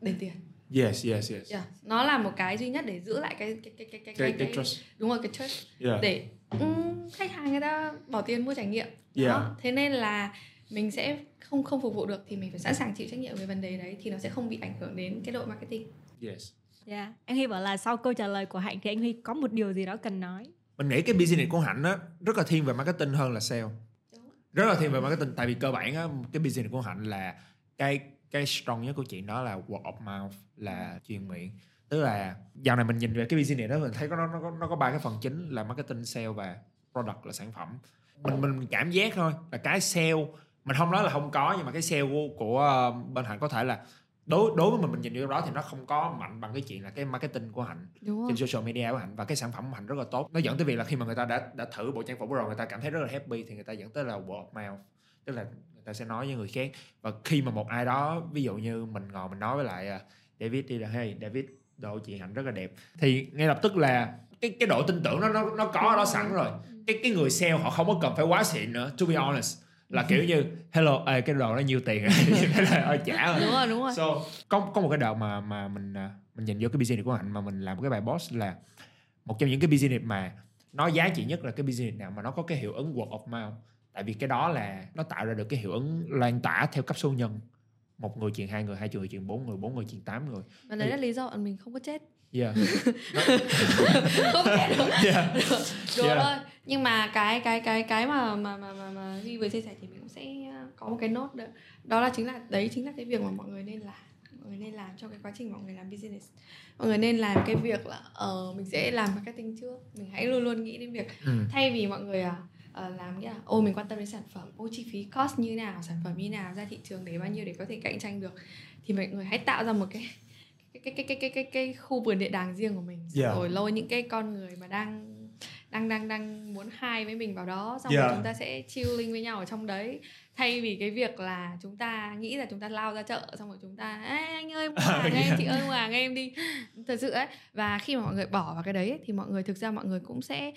đền tiền Yes, yes, yes. yeah. nó là một cái duy nhất để giữ lại cái cái cái cái cái, Cái, cái trust. đúng rồi cái trust Yeah. để um, khách hàng người ta bỏ tiền mua trải nghiệm đó. Yeah. thế nên là mình sẽ không không phục vụ được thì mình phải sẵn sàng chịu trách nhiệm về vấn đề đấy thì nó sẽ không bị ảnh hưởng đến cái đội marketing Yes. Dạ. Anh Huy bảo là sau câu trả lời của Hạnh thì anh Huy có một điều gì đó cần nói. Mình nghĩ cái business của Hạnh á rất là thiên về marketing hơn là sale. Đúng. Rất là thiên về marketing tại vì cơ bản á cái business của Hạnh là cái cái strong nhất của chuyện đó là word of mouth là truyền miệng. Tức là dạo này mình nhìn về cái business đó mình thấy có nó nó có nó có ba cái phần chính là marketing, sale và product là sản phẩm. Mình mình cảm giác thôi là cái sale mình không nói là không có nhưng mà cái sale của, của ờ, bên Hạnh có thể là đối đối với mình mình nhìn vô đó thì nó không có mạnh bằng cái chuyện là cái marketing của Hạnh trên social media của Hạnh và cái sản phẩm của Hạnh rất là tốt nó dẫn tới việc là khi mà người ta đã đã thử bộ trang phục rồi người ta cảm thấy rất là happy thì người ta dẫn tới là word of mouth tức là ta sẽ nói với người khác. Và khi mà một ai đó ví dụ như mình ngồi mình nói với lại à, David đi là hey David đồ chị Hạnh rất là đẹp. Thì ngay lập tức là cái cái độ tin tưởng nó nó nó có đó sẵn rồi. Cái cái người sale họ không có cần phải quá xịn nữa to be honest. Là kiểu như hello ê, cái đồ đó nhiêu tiền rồi? Là trả rồi đúng rồi. đúng rồi. So có có một cái đợt mà mà mình à, mình nhìn vô cái business của hạnh mà mình làm cái bài post là một trong những cái business mà nó giá trị nhất là cái business nào mà nó có cái hiệu ứng word of mouth tại vì cái đó là nó tạo ra được cái hiệu ứng lan tỏa theo cấp số nhân. Một người truyền hai người hai người truyền bốn người bốn người truyền tám người. Và đấy là lý do bọn mình không có chết. Yeah. Không chết được yeah. Đùa Yeah. thôi. Nhưng mà cái cái cái cái mà mà mà mà, mà Huy vừa chia sẻ thì mình cũng sẽ uh, có một cái nốt đó đó là chính là đấy chính là cái việc mà mọi người nên làm. Mọi người nên làm trong cái quá trình mọi người làm business. Mọi người nên làm cái việc là ờ mình sẽ làm marketing trước. Mình hãy luôn luôn nghĩ đến việc ừ. thay vì mọi người à, ờ, làm nghĩa là ô mình quan tâm đến sản phẩm ô chi phí cost như nào sản phẩm như nào ra thị trường để bao nhiêu để có thể cạnh tranh được thì mọi người hãy tạo ra một cái cái cái cái cái cái cái, cái khu vườn địa đàng riêng của mình Yeah. rồi lôi những cái con người mà đang đang đang đang muốn hai với mình vào đó xong Yeah. rồi chúng ta sẽ chilling với nhau ở trong đấy thay vì cái việc là chúng ta nghĩ là chúng ta lao ra chợ xong rồi chúng ta Ê, anh ơi mua hàng em chị ơi mua hàng em đi thật sự ấy và khi mà mọi người bỏ vào cái đấy ấy, thì mọi người thực ra mọi người cũng sẽ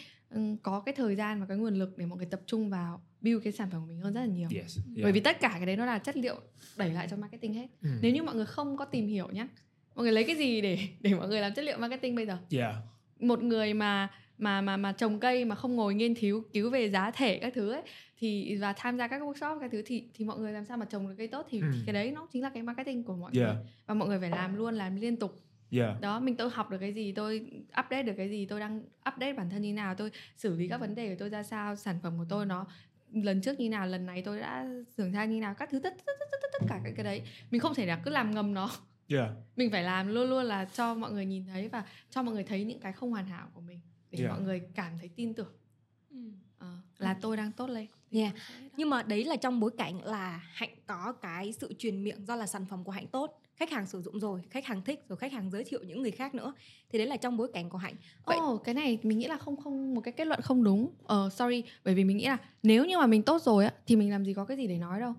có cái thời gian và cái nguồn lực để mọi người tập trung vào build cái sản phẩm của mình hơn rất là nhiều yes yeah. bởi vì tất cả cái đấy nó là chất liệu đẩy lại cho marketing hết ừ. nếu như mọi người không có tìm hiểu nhá mọi người lấy cái gì để để mọi người làm chất liệu marketing bây giờ yeah một người mà mà mà mà trồng cây mà không ngồi nghiên cứu cứu về giá thể các thứ ấy thì và tham gia các workshop các thứ thì thì mọi người làm sao mà trồng được cây tốt thì, Ừ. thì cái đấy nó chính là cái marketing của mọi Yeah. người và mọi người phải làm luôn làm liên tục yeah. Đó mình tôi học được cái gì tôi update được cái gì tôi đang update bản thân như nào tôi xử lý các vấn đề của tôi ra sao sản phẩm của tôi nó lần trước như nào lần này tôi đã sửa sai như nào các thứ tất tất tất tất, tất, tất cả cái cái đấy. Mình không thể là cứ làm ngầm nó. Yeah. Mình phải làm luôn luôn là cho mọi người nhìn thấy và cho mọi người thấy những cái không hoàn hảo của mình để Yeah. mọi người cảm thấy tin tưởng. Ừ. Ờ, là tôi đang tốt lên Yeah. Nhưng mà đấy là trong bối cảnh là Hạnh có cái sự truyền miệng do là sản phẩm của Hạnh tốt khách hàng sử dụng rồi khách hàng thích rồi khách hàng giới thiệu những người khác nữa thì đấy là trong bối cảnh của hạnh vậy oh, cái này mình nghĩ là không không một cái kết luận không đúng ờ uh, sorry bởi vì mình nghĩ là nếu như mà mình tốt rồi á thì mình làm gì có cái gì để nói đâu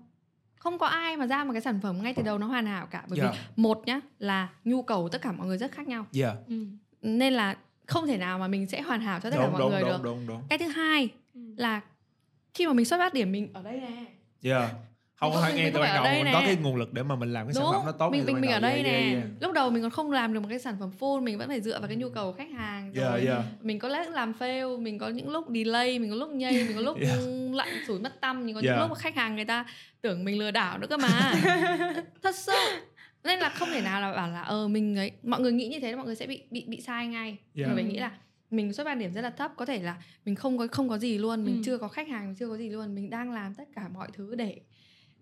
không có ai mà ra một cái sản phẩm ngay từ đầu nó hoàn hảo cả bởi yeah. vì dạ. một nhá là nhu cầu tất cả mọi người rất khác nhau yeah. Dạ. ừ. nên là không thể nào mà mình sẽ hoàn hảo cho tất cả mọi đúng, người đúng, được đúng, đúng. cái thứ hai ừ. là khi mà mình xuất phát điểm mình ở đây nè yeah không phải nghe từ ban đầu mình nè. có cái nguồn lực để mà mình làm cái Đúng. sản phẩm nó tốt mình mình mình ở đây yeah, nè yeah, yeah. lúc đầu mình còn không làm được một cái sản phẩm full mình vẫn phải dựa vào cái nhu cầu khách hàng rồi yeah, yeah. mình có lúc làm fail mình có những lúc delay mình có lúc nhây mình có lúc yeah. lặn sủi mất tâm mình có những lúc mà khách hàng người ta tưởng mình lừa đảo nữa cơ mà thật sự nên là không thể nào là bảo là ờ mình ấy mọi người nghĩ như thế mọi người sẽ bị bị bị sai ngay yeah. mình phải nghĩ là mình xuất phát điểm rất là thấp có thể là mình không có không có gì luôn mình ừ. chưa có khách hàng mình chưa có gì luôn mình đang làm tất cả mọi thứ để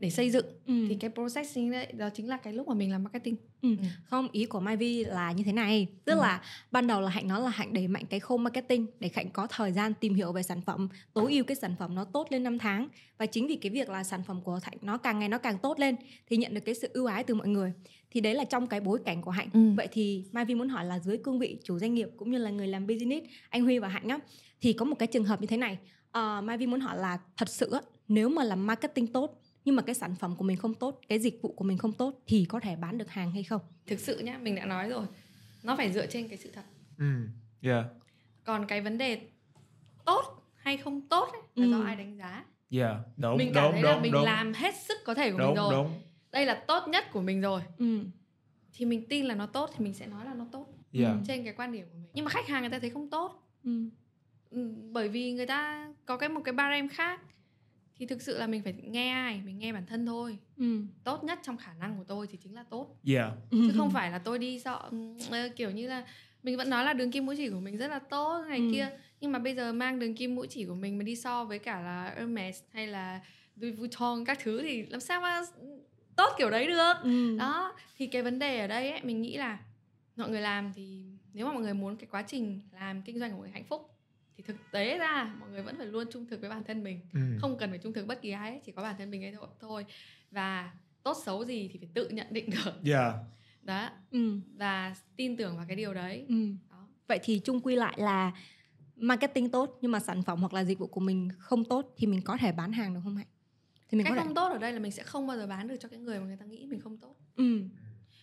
để xây dựng ừ. thì cái processing đấy đó chính là cái lúc mà mình làm marketing ừ. Ừ. không ý của Mai Vi là như thế này tức ừ. là ban đầu là hạnh nói là hạnh đẩy mạnh cái khâu marketing để hạnh có thời gian tìm hiểu về sản phẩm tối ưu cái sản phẩm nó tốt lên năm tháng và chính vì cái việc là sản phẩm của hạnh nó càng ngày nó càng tốt lên thì nhận được cái sự ưu ái từ mọi người thì đấy là trong cái bối cảnh của hạnh ừ. vậy thì Mai Vi muốn hỏi là dưới cương vị chủ doanh nghiệp cũng như là người làm business anh Huy và hạnh á thì có một cái trường hợp như thế này uh, Mai Vi muốn hỏi là thật sự nếu mà làm marketing tốt nhưng mà cái sản phẩm của mình không tốt cái dịch vụ của mình không tốt thì có thể bán được hàng hay không thực sự nhá mình đã nói rồi nó phải dựa trên cái sự thật ừ yeah còn cái vấn đề tốt hay không tốt ấy, là ừ. do ai đánh giá yeah đúng mình cảm đúng, thấy đúng, là mình đúng. làm hết sức có thể của đúng, mình rồi đúng. Đây là tốt nhất của mình rồi ừ. thì mình tin là nó tốt thì mình sẽ nói là nó tốt yeah. trên cái quan điểm của mình nhưng mà khách hàng người ta thấy không tốt ừ. Ừ, bởi vì người ta có cái một cái barem khác thì thực sự là mình phải nghe ai mình nghe bản thân thôi ừ. tốt nhất trong khả năng của tôi thì chính là tốt yeah. chứ không phải là tôi đi sợ uh, kiểu như là mình vẫn nói là đường kim mũi chỉ của mình rất là tốt này ừ. kia nhưng mà bây giờ mang đường kim mũi chỉ của mình mà đi so với cả là Hermes hay là Louis Vuitton các thứ thì làm sao mà tốt kiểu đấy được ừ. đó thì cái vấn đề ở đây ấy mình nghĩ là mọi người làm thì nếu mà mọi người muốn cái quá trình làm kinh doanh của mọi người hạnh phúc thì thực tế ra mọi người vẫn phải luôn trung thực với bản thân mình ừ. không cần phải trung thực bất kỳ ai ấy, chỉ có bản thân mình ấy thôi và tốt xấu gì thì phải tự nhận định được yeah. đó ừ. và tin tưởng vào cái điều đấy ừ. đó. vậy thì chung quy lại là marketing tốt nhưng mà sản phẩm hoặc là dịch vụ của mình không tốt thì mình có thể bán hàng được không hạnh thì mình cái không thể... tốt ở đây là mình sẽ không bao giờ bán được cho cái người mà người ta nghĩ mình không tốt ừ.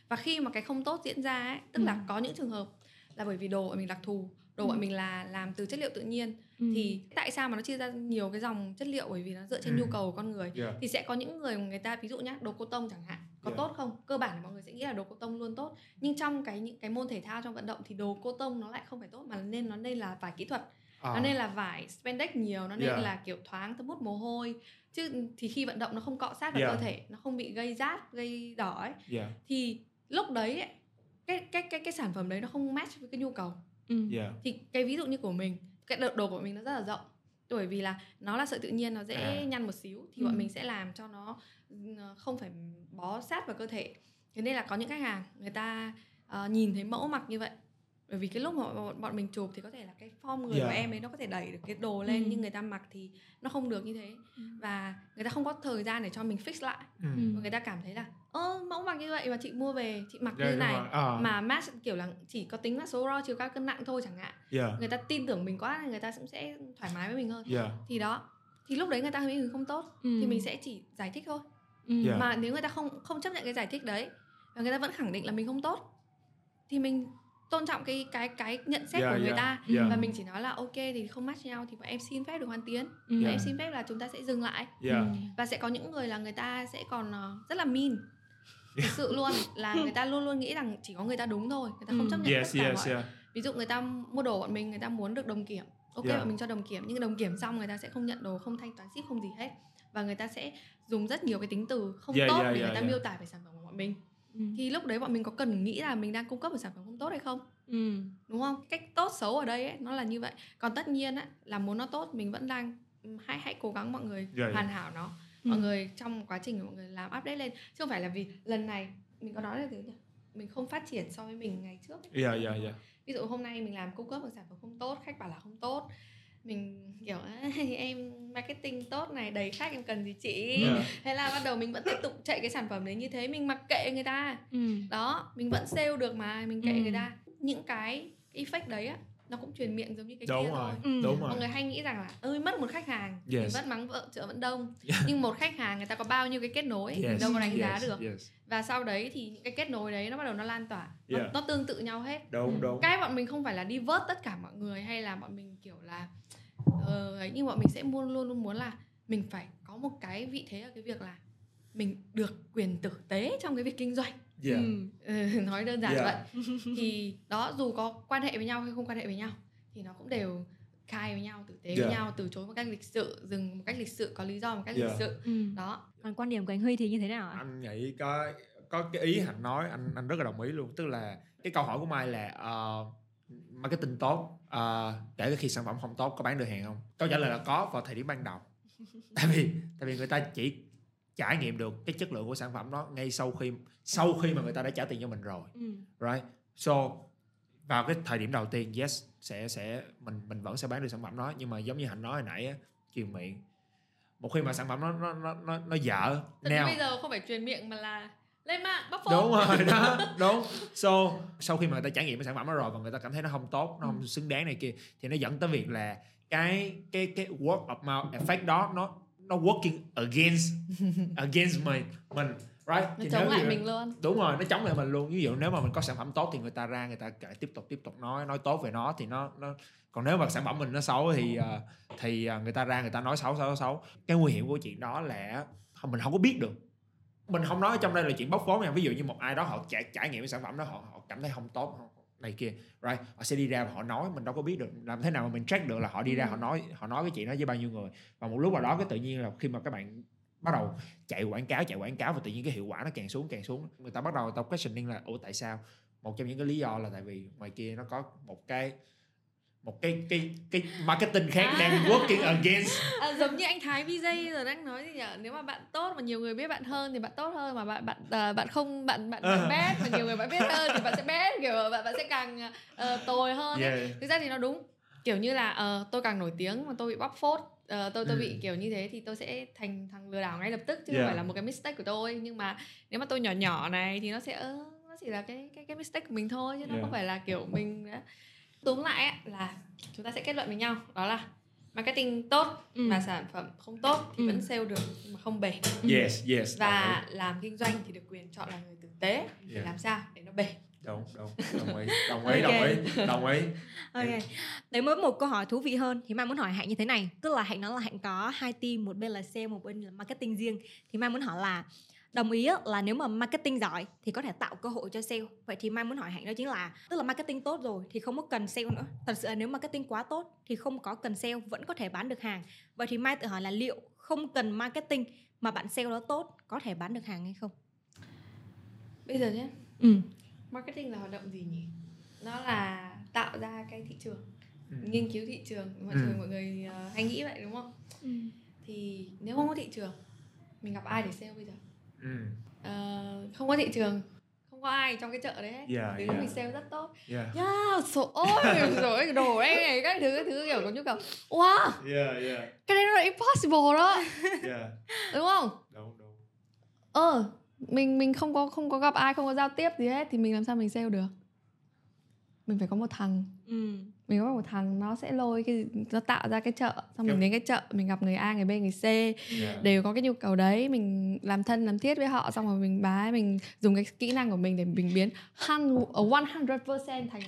và khi mà cái không tốt diễn ra ấy tức ừ. là có những trường hợp là bởi vì đồ của mình đặc thù đồ ừ. bọn mình là làm từ chất liệu tự nhiên ừ. thì tại sao mà nó chia ra nhiều cái dòng chất liệu bởi vì nó dựa trên ừ. nhu cầu của con người yeah. thì sẽ có những người người ta ví dụ nhá đồ cô tông chẳng hạn có yeah. tốt không cơ bản mọi người sẽ nghĩ là đồ cô tông luôn tốt nhưng trong cái những cái môn thể thao trong vận động thì đồ cô tông nó lại không phải tốt mà nên nó nên là vải kỹ thuật à. nó nên là vải spandex nhiều nó nên yeah. là kiểu thoáng thấm hút mồ hôi chứ thì khi vận động nó không cọ sát vào yeah. cơ thể nó không bị gây rát gây đỏ ấy yeah. thì lúc đấy ấy, cái cái cái cái sản phẩm đấy nó không match với cái nhu cầu ừ. yeah. thì cái ví dụ như của mình cái đồ của mình nó rất là rộng bởi vì là nó là sợi tự nhiên nó dễ à. nhăn một xíu thì ừ. bọn mình sẽ làm cho nó ờ, không phải bó sát vào cơ thể thế nên là có những khách hàng người ta uh, nhìn thấy mẫu mặc như vậy bởi vì cái lúc mà bọn, mình chụp thì có thể là cái form người yeah. của em ấy nó có thể đẩy được cái đồ lên ừ. nhưng người ta mặc thì nó không được như thế ừ. và người ta không có thời gian để cho mình fix lại ừ. và người ta cảm thấy là ơ mẫu mặc như vậy mà chị mua về chị mặc yeah, như này à. mà match kiểu là chỉ có tính là số ro chiều cao cân nặng thôi chẳng hạn yeah. người ta tin tưởng mình quá người ta cũng sẽ thoải mái với mình hơn yeah. thì đó thì lúc đấy người ta thấy mình không tốt ừ. thì mình sẽ chỉ giải thích thôi ừ. yeah. mà nếu người ta không không chấp nhận cái giải thích đấy và người ta vẫn khẳng định là mình không tốt thì mình tôn trọng cái cái cái nhận xét yeah, của người yeah, ta yeah. và mình chỉ nói là ok thì không match nhau thì bọn em xin phép được hoàn tiến yeah. và em xin phép là chúng ta sẽ dừng lại yeah. và sẽ có những người là người ta sẽ còn uh, rất là mean thực sự luôn là người ta luôn luôn nghĩ rằng chỉ có người ta đúng thôi người ta không chấp nhận yes, tất cả yes, mọi yeah. ví dụ người ta mua đồ bọn mình người ta muốn được đồng kiểm ok Yeah. bọn mình cho đồng kiểm nhưng đồng kiểm xong người ta sẽ không nhận đồ không thanh toán ship không gì hết và người ta sẽ dùng rất nhiều cái tính từ không Yeah, tốt yeah, để yeah, người ta yeah. miêu tả về sản phẩm của bọn mình Ừ. thì lúc đấy bọn mình có cần nghĩ là mình đang cung cấp một sản phẩm không tốt hay không Ừ. đúng không cách tốt xấu ở đây ấy, nó là như vậy còn tất nhiên á là muốn nó tốt mình vẫn đang ừ, hãy hãy cố gắng mọi người Yeah, yeah. hoàn hảo nó Ừ. mọi người trong quá trình mọi người làm update lên chứ không phải là vì lần này mình có nói là gì nhỉ mình không phát triển so với mình ngày trước ấy. yeah, yeah, yeah. ví dụ hôm nay mình làm cung cấp một sản phẩm không tốt khách bảo là không tốt mình kiểu "Ê, em marketing tốt này đầy khách em cần gì chị Yeah. thế là bắt đầu mình vẫn tiếp tục chạy cái sản phẩm đấy như thế mình mặc kệ người ta ừ. đó mình vẫn sale được mà mình kệ Ừ. người ta những cái effect đấy á nó cũng truyền miệng giống như cái đúng kia rồi thôi Ừ. đúng mọi rồi người hay nghĩ rằng là ơi mất một khách hàng mình Yes. vẫn mắng vợ chợ vẫn đông Yeah. nhưng một khách hàng người ta có bao nhiêu cái kết nối mình Yes, đâu có đánh giá yes, được yes. và sau đấy thì những cái kết nối đấy nó bắt đầu nó lan tỏa nó, Yeah. nó tương tự nhau hết đúng Ừ. đúng cái bọn mình không phải là đi vớt tất cả mọi người hay là bọn mình kiểu là ờ, ấy nhưng bọn mình sẽ luôn luôn luôn muốn là mình phải có một cái vị thế ở cái việc là mình được quyền tử tế trong cái việc kinh doanh yeah. Ừ. Ừ, nói đơn giản Yeah. vậy thì đó dù có quan hệ với nhau hay không quan hệ với nhau thì nó cũng đều khai với nhau tử tế Yeah. với nhau từ chối một cách lịch sự dừng một cách lịch sự có lý do một cách Yeah. lịch sự Ừ. đó còn quan điểm của anh Huy thì như thế nào ạ anh nghĩ có có cái ý hạnh nói anh anh rất là đồng ý luôn tức là cái câu hỏi của mai là ờ, marketing tốt uh, kể cả khi sản phẩm không tốt có bán được hàng không? Câu trả lời là có vào thời điểm ban đầu. Tại vì tại vì người ta chỉ trải nghiệm được cái chất lượng của sản phẩm đó ngay sau khi sau khi mà người ta đã trả tiền cho mình rồi. Ừ. right? So vào cái thời điểm đầu tiên yes sẽ sẽ mình mình vẫn sẽ bán được sản phẩm đó. Nhưng mà giống như hạnh nói hồi nãy truyền miệng. Một khi mà sản phẩm nó nó nó nó, nó dở Thật now bây giờ không phải truyền miệng mà là lên mạng bóc phốt. Đúng rồi đó đúng. So sau khi mà người ta trải nghiệm cái sản phẩm đó rồi và người ta cảm thấy nó không tốt nó Ừ. không xứng đáng này kia thì nó dẫn tới việc là cái cái cái word of mouth effect đó nó nó working against against mình mình right? Nó Thì chống nếu lại như- mình luôn. Đúng rồi nó chống lại mình luôn. Ví dụ nếu mà mình có sản phẩm tốt thì người ta ra người ta kể tiếp tục tiếp tục nói nói tốt về nó thì nó nó còn nếu mà sản phẩm mình nó xấu thì ờ, thì ờ, người ta ra người ta nói xấu xấu xấu cái nguy hiểm của chuyện đó là mình không có biết được mình không nói trong đây là chuyện bóc phốt nha. Ví dụ như một ai đó họ trải, trải nghiệm cái sản phẩm đó họ, họ cảm thấy không tốt họ- này kia right? Họ sẽ đi ra và họ nói mình đâu có biết được làm thế nào mà mình track được là họ đi ra Ừ. họ nói họ nói cái chuyện đó với bao nhiêu người. Và một lúc nào đó cái tự nhiên là khi mà các bạn bắt đầu chạy quảng cáo chạy quảng cáo và tự nhiên cái hiệu quả nó càng xuống càng xuống người ta bắt đầu tao questioning là ủa tại sao? Một trong những cái lý do là tại vì ngoài kia nó có một cái một cái cái cái marketing khác À. đang working against à, giống như anh Thái VJ giờ đang nói gì nhỉ nếu mà bạn tốt mà nhiều người biết bạn hơn thì bạn tốt hơn mà bạn bạn à, bạn không bạn bạn, bạn Ờ. bad mà nhiều người bạn biết hơn thì bạn sẽ bad kiểu bạn bạn sẽ càng ờ, tồi hơn ấy. yeah. thực ra thì nó đúng kiểu như là ờ, tôi càng nổi tiếng mà tôi bị bóc phốt ờ, tôi tôi Ừ. bị kiểu như thế thì tôi sẽ thành thằng lừa đảo ngay lập tức chứ Yeah. không phải là một cái mistake của tôi nhưng mà nếu mà tôi nhỏ nhỏ này thì nó sẽ ờ, nó chỉ là cái cái cái mistake của mình thôi chứ nó Yeah. không phải là kiểu mình đã túm lại ấy, là chúng ta sẽ kết luận với nhau đó là marketing tốt Ừ. mà sản phẩm không tốt thì Ừ. vẫn sale được nhưng mà không bền yes yes và làm kinh doanh thì được quyền chọn là người tử tế để Yeah. làm sao để nó bền đúng đúng đồng ý đồng ý đồng ý đồng ý Ok. Đấy mới một câu hỏi thú vị hơn thì Mai muốn hỏi Hạnh như thế này. Tức là Hạnh nói là Hạnh có hai team, một bên là sale, một bên là marketing riêng. Thì Mai muốn hỏi là đồng ý là nếu mà marketing giỏi thì có thể tạo cơ hội cho sale. Vậy thì Mai muốn hỏi Hạnh đó chính là tức là marketing tốt rồi thì không có cần sale nữa. Thật sự là nếu marketing quá tốt thì không có cần sale vẫn có thể bán được hàng. Vậy thì Mai tự hỏi là liệu không cần marketing mà bạn sale đó tốt có thể bán được hàng hay không? bây giờ nhé Ừ. marketing là hoạt động gì nhỉ nó là tạo ra cái thị trường Ừ. nghiên cứu thị trường mọi Ừ. người mọi người ờ, hay nghĩ vậy đúng không Ừ. thì nếu không có thị trường mình gặp ai để sale bây giờ ừ. Ờ, không có thị trường không có ai trong cái chợ đấy. Hết Yeah, thì yeah. mình sale rất tốt. Yeah. Yeah số ôi rồi đồ đây này các thứ các thứ kiểu có nhu cầu. Wow. Yeah yeah. Cái đấy nó là impossible đó. Yeah. Đúng không? Đúng đúng. Ờ mình mình không có không có gặp ai không có giao tiếp gì hết thì mình làm sao mình sale được? Mình phải có một thằng. Ừ. mình có một thằng nó sẽ lôi cái nó tạo ra cái chợ xong mình đến cái chợ mình gặp người A người B người C yeah đều có cái nhu cầu đấy mình làm thân làm thiết với họ xong rồi mình bái mình dùng cái kỹ năng của mình để mình biến ờ, 100% thành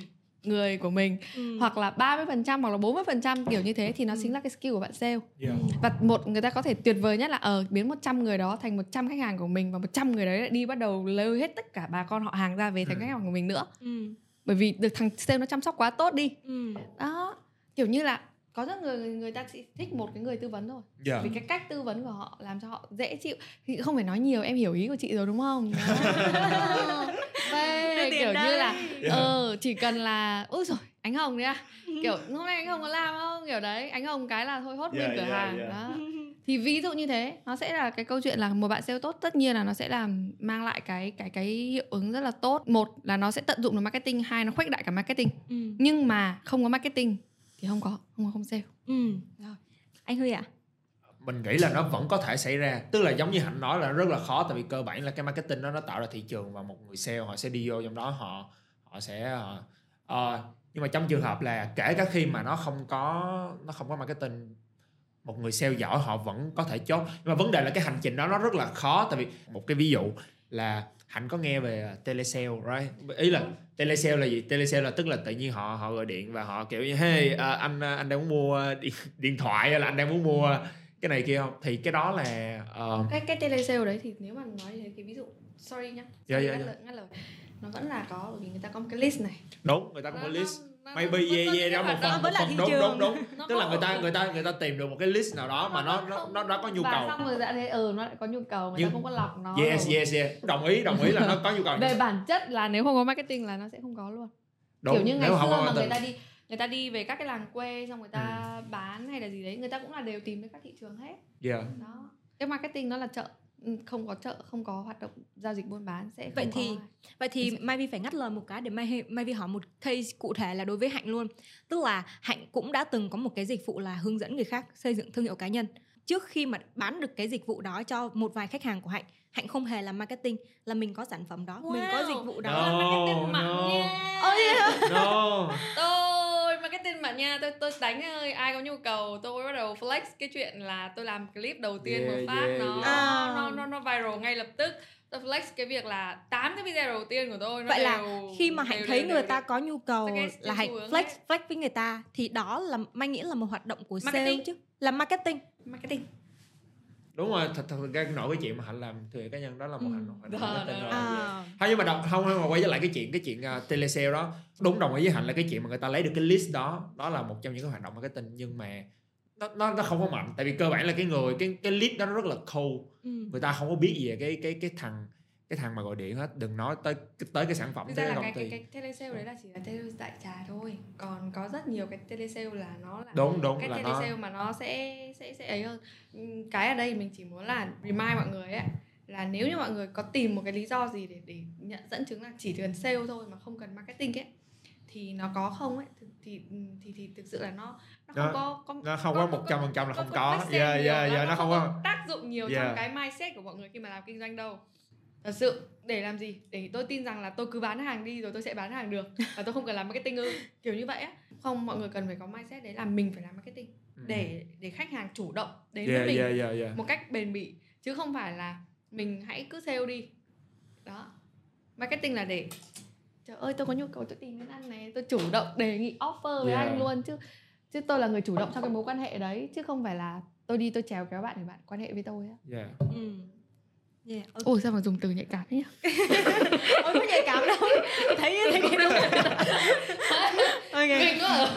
người của mình Ừ. hoặc là 30% hoặc là 40% kiểu như thế thì nó chính là cái skill của bạn sale yeah và một người ta có thể tuyệt vời nhất là ở biến 100 người đó thành 100 khách hàng của mình và 100 người đấy lại đi bắt đầu lôi hết tất cả bà con họ hàng ra về thành Ừ. khách hàng của mình nữa Ừ. bởi vì được thằng sale nó chăm sóc quá tốt đi. Ừ. đó kiểu như là có rất người người ta chỉ thích một cái người tư vấn thôi. Yeah vì cái cách tư vấn của họ làm cho họ dễ chịu. Thì không phải nói nhiều em hiểu ý của chị rồi đúng không? Tiền kiểu đây. như là ờ chỉ cần là ôi rồi ánh hồng đấy à kiểu hôm nay anh hồng có làm không? Kiểu đấy ánh hồng cái là thôi hốt Yeah, nguyên cửa yeah, hàng. yeah. đó thì ví dụ như thế nó sẽ là cái câu chuyện là một bạn sale tốt tất nhiên là nó sẽ làm mang lại cái cái cái hiệu ứng rất là tốt. Một là nó sẽ tận dụng được marketing hai nó khuếch đại cả marketing. Ừ. nhưng mà không có marketing thì không có không không sale. Ừ rồi. Anh huy ạ? Mình nghĩ là nó vẫn có thể xảy ra. Tức là giống như hạnh nói là rất là khó tại vì cơ bản là cái marketing đó nó tạo ra thị trường và một người sale họ sẽ đi vô trong đó họ họ sẽ ờ, nhưng mà trong trường hợp là kể cả khi mà nó không có nó không có marketing một người sale giỏi họ vẫn có thể chốt. Nhưng mà vấn đề là cái hành trình đó nó rất là khó. Tại vì một cái ví dụ là hạnh có nghe về telesale right? Ý là telesale là gì? Telesale là tức là tự nhiên họ họ gọi điện và họ kiểu như hey à, anh anh đang muốn mua điện, điện thoại hay là anh đang muốn mua cái này kia không? Thì cái đó là uh, cái cái telesale đấy thì nếu mà nói thế cái ví dụ sorry nhá. Sorry, ngắt dạ. lời ngắt lời. Nó vẫn là có bởi vì người ta có một cái list này. Đúng người ta có một list maybe yeah đó nó- một phần một phần đúng đúng đúng. Tức là người ta người ta người ta tìm được một cái list nào đó mà nó nó nó nó có nhu cầu. xong rồi đã thấy ừ nó lại có nhu cầu người ta không có lọc nó. Yes yes yes. Đồng ý đồng ý là nó có nhu cầu. Về bản chất là nếu không có marketing là nó sẽ không có luôn. Đúng kiểu như ngày xưa mà người ta đi người ta đi về các cái làng quê xong người ta bán hay là gì đấy người ta cũng là đều tìm đến các thị trường hết. Yeah. Đó. Cái marketing nó là chợ. Ừ, không có chợ không có hoạt động giao dịch buôn bán sẽ không Vậy có thì- Vậy thì Mai Vi phải ngắt lời một cái để Mai Mai Vi hỏi một case cụ thể là đối với Hạnh luôn. Tức là Hạnh cũng đã từng có một cái dịch vụ là hướng dẫn người khác xây dựng thương hiệu cá nhân. Trước khi mà bán được cái dịch vụ đó cho một vài khách hàng của Hạnh, Hạnh không hề làm marketing là mình có sản phẩm đó, mình có Wow. dịch vụ đó. No, marketing mạnh no. nha Ôi, no tôi marketing mạnh nha tôi tôi đánh ơi ai có nhu cầu tôi bắt đầu flex cái chuyện là tôi làm clip đầu tiên Yeah, một phát yeah, nó, yeah. À. nó nó nó viral ngay lập tức tôi flex cái việc là tám cái video đầu tiên của tôi nó Vậy là đều- khi mà Hạnh đều- thấy đều- người đều- ta có nhu cầu Target là Hạnh flex hết. flex với người ta thì đó là Mai nghĩ là một hoạt động của sale Marketing. chứ, là marketing. marketing đúng rồi thật thật ra nổi cái chuyện mà hạnh làm thuê cá nhân đó là một Ừ. hành động hành Đó, À. nhưng mà đồng, không không mà quay trở lại cái chuyện cái chuyện uh, telesale đó đúng đồng ý với hạnh là cái chuyện mà người ta lấy được cái list đó đó là một trong những cái hoạt động marketing nhưng mà nó nó nó không có mạnh tại vì cơ bản là cái người cái cái list đó nó rất là cold Ừ. người ta không có biết gì về cái cái cái thằng cái thằng mà gọi điện hết đừng nói tới tới cái sản phẩm thực ra cái là công cái, ty cái, cái telesale đấy là chỉ là telesale đại trà thôi. Còn có rất nhiều cái telesale là nó là đúng đúng cái là nó. Telesale mà nó sẽ sẽ sẽ ấy hơn. Ừm, cái ở đây mình chỉ muốn là remind mọi người ấy là nếu như mọi người có tìm một cái lý do gì để để nhận dẫn chứng là chỉ cần sale thôi mà không cần marketing ấy thì nó có không ấy? Thì thì thì, thì thực sự là nó nó không Nó- có, có nó không có một trăm phần trăm là không có make yeah nhiều, yeah nó- yeah nó không có. tác dụng nhiều Yeah. trong cái mindset của mọi người khi mà làm kinh doanh đâu thật sự để làm gì để tôi tin rằng là tôi cứ bán hàng đi rồi tôi sẽ bán hàng được và tôi không cần làm marketing ư kiểu như vậy á không mọi người cần phải có mindset đấy là mình phải làm marketing Ừ. để để khách hàng chủ động đến yeah, với mình yeah, yeah, yeah. một cách bền bỉ chứ không phải là mình hãy cứ sale đi đó marketing là để trời ơi tôi có nhu cầu tôi tìm đến anh này tôi chủ động đề nghị offer với Yeah. anh luôn chứ chứ tôi là người chủ động trong cái mối quan hệ đấy chứ không phải là tôi đi tôi chèo kéo bạn để bạn quan hệ với tôi á yeah. Ừ. Yeah. ok. ôi sao mà dùng từ nhạy cảm thế nhỉ? Ôi có nhạy cảm đâu. Thấy thấy cái đúng Ok. Kinh quá à.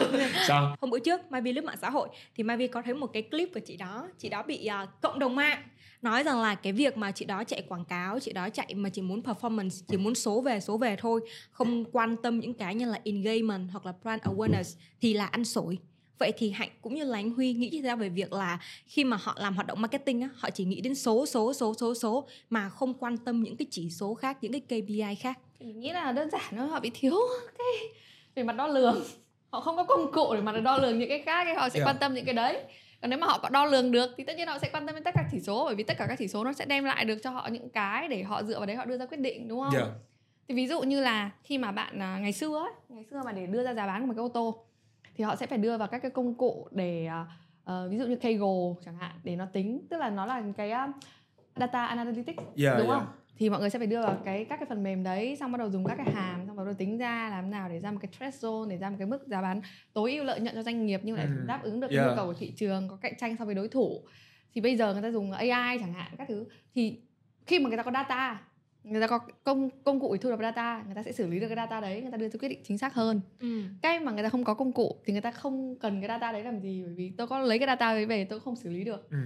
sao? Hôm bữa trước Mai Vi lướt mạng xã hội Thì Mai Vi có thấy một cái clip của chị đó. Chị đó bị à, cộng đồng mạng. Nói rằng là cái việc mà chị đó chạy quảng cáo Chị đó chạy mà chỉ muốn performance Chỉ muốn số về số về thôi Không quan tâm những cái như là engagement Hoặc là brand awareness Thì là ăn sổi Vậy thì Hạnh cũng như là anh Huy nghĩ ra về việc là khi mà họ làm hoạt động marketing á, họ chỉ nghĩ đến số số số số số mà không quan tâm những cái chỉ số khác, những cái KPI khác. Thì mình nghĩ là đơn giản thôi họ bị thiếu cái về mặt đo lường họ không có công cụ để mà đo lường những cái khác thì họ sẽ Yeah. quan tâm những cái đấy còn nếu mà họ có đo lường được thì tất nhiên họ sẽ quan tâm đến tất cả chỉ số bởi vì tất cả các chỉ số nó sẽ đem lại được cho họ những cái để họ dựa vào đấy họ đưa ra quyết định đúng không yeah. thì ví dụ như là khi mà bạn à, ngày xưa ấy, ngày xưa mà để đưa ra giá bán của một cái ô tô thì họ sẽ phải đưa vào các cái công cụ để ờ, ví dụ như Kaggle chẳng hạn để nó tính tức là nó là cái à, data analytics Yeah, đúng yeah. không thì mọi người sẽ phải đưa vào cái các cái phần mềm đấy xong bắt đầu dùng các cái hàm xong bắt đầu tính ra làm nào để ra một cái threshold để ra một cái mức giá bán tối ưu lợi nhuận cho doanh nghiệp nhưng lại Ừ. đáp ứng được Yeah. nhu cầu của thị trường có cạnh tranh so với đối thủ thì bây giờ người ta dùng AI chẳng hạn các thứ thì khi mà người ta có data người ta có công công cụ để thu thập data người ta sẽ xử lý được cái data đấy người ta đưa ra quyết định chính xác hơn Ừ. cái mà người ta không có công cụ thì người ta không cần cái data đấy làm gì bởi vì tôi có lấy cái data đấy về tôi không xử lý được Ừ.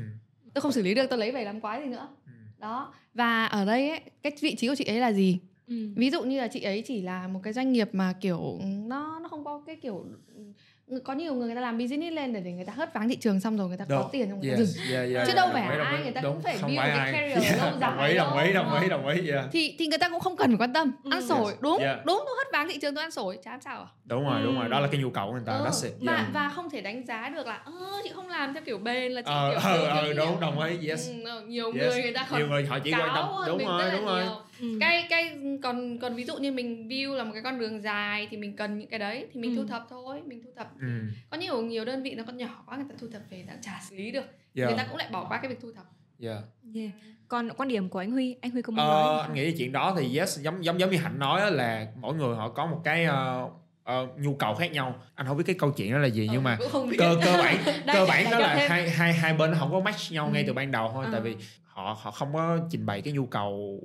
tôi không xử lý được tôi lấy về làm quái gì nữa Ừ. đó và ở đây ấy, cái vị trí của chị ấy là gì Ừ. ví dụ như là chị ấy chỉ là một cái doanh nghiệp mà kiểu nó nó không có cái kiểu có nhiều người người ta làm business lên để, người ta hớt váng thị trường xong rồi người ta có Đúng. tiền xong người ta dừng yeah, yeah, Chứ yeah, đâu phải đồng ai đồng người ta Đúng, cũng phải build cái career Yeah, lâu đồng dài ý đồng ý đồng ý đồng ý yeah. thì thì người ta cũng không cần phải quan tâm ăn Ừ. sổi đúng Yeah. đúng tôi hất váng thị trường tôi ăn sổi chả sao à đúng rồi đúng rồi Ừ. đó là cái nhu cầu của người ta Ừ, that's it và yeah. và không thể đánh giá được là ơ chị không làm theo kiểu bền là chị ờ kiểu ờ ờ đúng nghiệm." đồng ý yes Ừ, nhiều Yes. người người ta nhiều người họ chỉ quan tâm đúng rồi đúng rồi. Ừ. cái cái còn còn ví dụ như mình view là một cái con đường dài thì mình cần những cái đấy thì mình Ừ. thu thập thôi mình thu thập ừ có nhiều nhiều đơn vị nó còn nhỏ quá người ta thu thập về đã chả xử lý được yeah. người ta cũng lại bỏ qua cái việc thu thập yeah. Yeah. Còn quan điểm của anh Huy, anh Huy có muốn Ờ, nói anh nghĩ cái chuyện đó thì yes giống giống giống như hạnh nói á, là mỗi người họ có một cái ờ, ờ, nhu cầu khác nhau anh không biết cái câu chuyện đó là gì nhưng Ừ, mà không biết cơ cơ bản Đây, cơ bản đó là hai hai hai bên không có match nhau ngay Ừ. từ ban đầu thôi Ờ. tại vì họ họ không có trình bày cái nhu cầu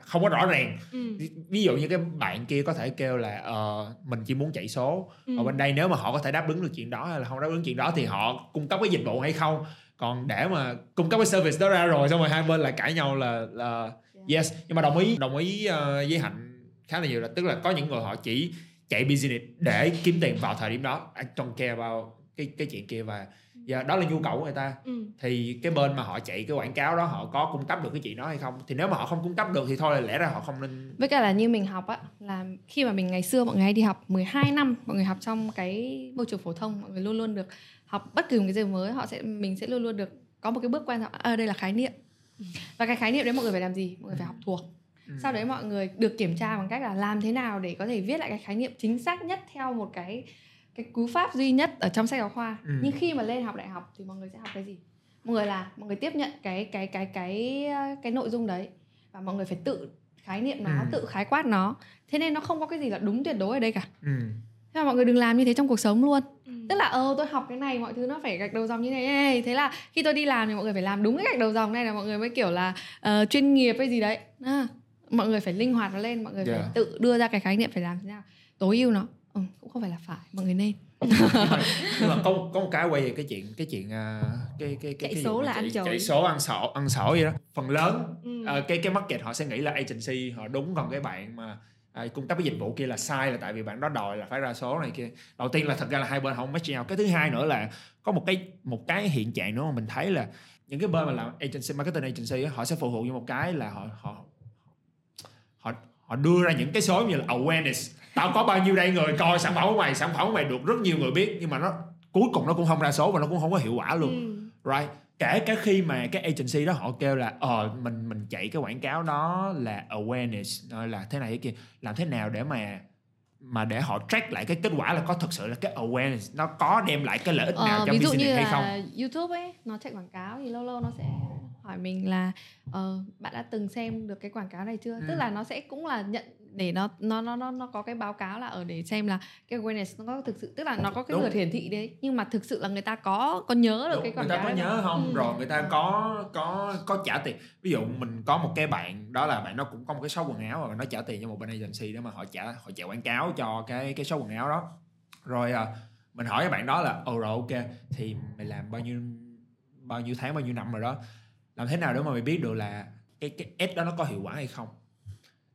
không có rõ ràng Ừ. ví, dụ như cái bạn kia có thể kêu là ờ, mình chỉ muốn chạy số Ừ. ở bên đây nếu mà họ có thể đáp ứng được chuyện đó hay là không đáp ứng chuyện đó thì họ cung cấp cái dịch vụ hay không còn để mà cung cấp cái service đó ra rồi xong rồi hai bên lại cãi nhau là là yes nhưng mà đồng ý đồng ý ờ, với hạnh khá là nhiều là tức là có những người họ chỉ chạy business để kiếm tiền vào thời điểm đó I don't care about cái cái chuyện kia và và đó là nhu cầu của người ta. Ừ. thì cái bên mà họ chạy cái quảng cáo đó họ có cung cấp được cái chuyện đó hay không? Thì nếu mà họ không cung cấp được thì thôi lẽ ra họ không nên với cả là như mình học á là khi mà mình ngày xưa mọi người hay đi học 12 năm mọi người học trong cái môi trường phổ thông mọi người luôn luôn được học bất kỳ một cái gì mới họ sẽ mình sẽ luôn luôn được có một cái bước quan trọng à đây là khái niệm. Và cái khái niệm đấy mọi người phải làm gì? Mọi người phải học thuộc. Ừ. sau đấy mọi người được kiểm tra bằng cách là làm thế nào để có thể viết lại cái khái niệm chính xác nhất theo một cái cái cú pháp duy nhất ở trong sách giáo khoa Ừ. nhưng khi mà lên học đại học thì mọi người sẽ học cái gì mọi người là mọi người tiếp nhận cái cái cái cái cái nội dung đấy và mọi người phải tự khái niệm nó Ừ. tự khái quát nó thế nên nó không có cái gì là đúng tuyệt đối ở đây cả ừ. thế mà mọi người đừng làm như thế trong cuộc sống luôn Ừ. tức là ờ tôi học cái này mọi thứ nó phải gạch đầu dòng như này, này thế là khi tôi đi làm thì mọi người phải làm đúng cái gạch đầu dòng này là mọi người mới kiểu là ờ, chuyên nghiệp hay gì đấy à, mọi người phải linh hoạt nó lên mọi người phải Yeah. tự đưa ra cái khái niệm phải làm thế nào tối ưu nó ừ, cũng không phải là phải mọi người nên. Nhưng mà có có một cái quay về cái chuyện cái chuyện à, cái cái cái Chạy cái số là chạy, ăn chổi. chạy số ăn sổ ăn sổ vậy đó. Phần lớn Ừ. à, cái cái market họ sẽ nghĩ là agency họ đúng còn cái bạn mà à, cung cấp cái dịch vụ kia là sai là tại vì bạn đó đòi là phải ra số này kia. Đầu tiên là thật ra là hai bên không match nhau. Cái thứ hai nữa là có một cái một cái hiện trạng nữa mà mình thấy là những cái bên mà làm agency marketing agency họ sẽ phụ thuộc vào một cái là họ họ họ họ đưa ra những cái số như là awareness tao có bao nhiêu đây người? Coi sản phẩm của mày sản phẩm của mày được rất nhiều người biết nhưng mà nó cuối cùng nó cũng không ra số và nó cũng không có hiệu quả luôn. Ừ. right. Kể cả khi mà cái agency đó họ kêu là ờ mình mình chạy cái quảng cáo đó là awareness ờ, là thế này thế kia. Làm thế nào để mà mà để họ track lại cái kết quả là có thực sự là cái awareness nó có đem lại cái lợi ích nào Ờ, cho ví dụ business như hay là không? YouTube ấy nó chạy quảng cáo thì lâu lâu nó sẽ hỏi mình là ờ, bạn đã từng xem được cái quảng cáo này chưa? Ừ. tức là nó sẽ cũng là nhận để nó nó nó nó nó có cái báo cáo là ở để xem là cái awareness nó có thực sự tức là nó có cái lượt hiển thị đấy nhưng mà thực sự là người ta có có nhớ được Đúng, cái người quảng ta cáo có đấy nhớ không? Ừ. rồi người ta có có có trả tiền. Ví dụ mình có một cái bạn đó là bạn nó cũng có một cái shop quần áo và nó trả tiền cho một bên agency để mà họ trả họ chạy quảng cáo cho cái cái shop quần áo đó. Rồi à, mình hỏi cái bạn đó là ồ rồi ok thì mày làm bao nhiêu bao nhiêu tháng bao nhiêu năm rồi đó? Làm thế nào để mà mày biết được là cái cái ad đó nó có hiệu quả hay không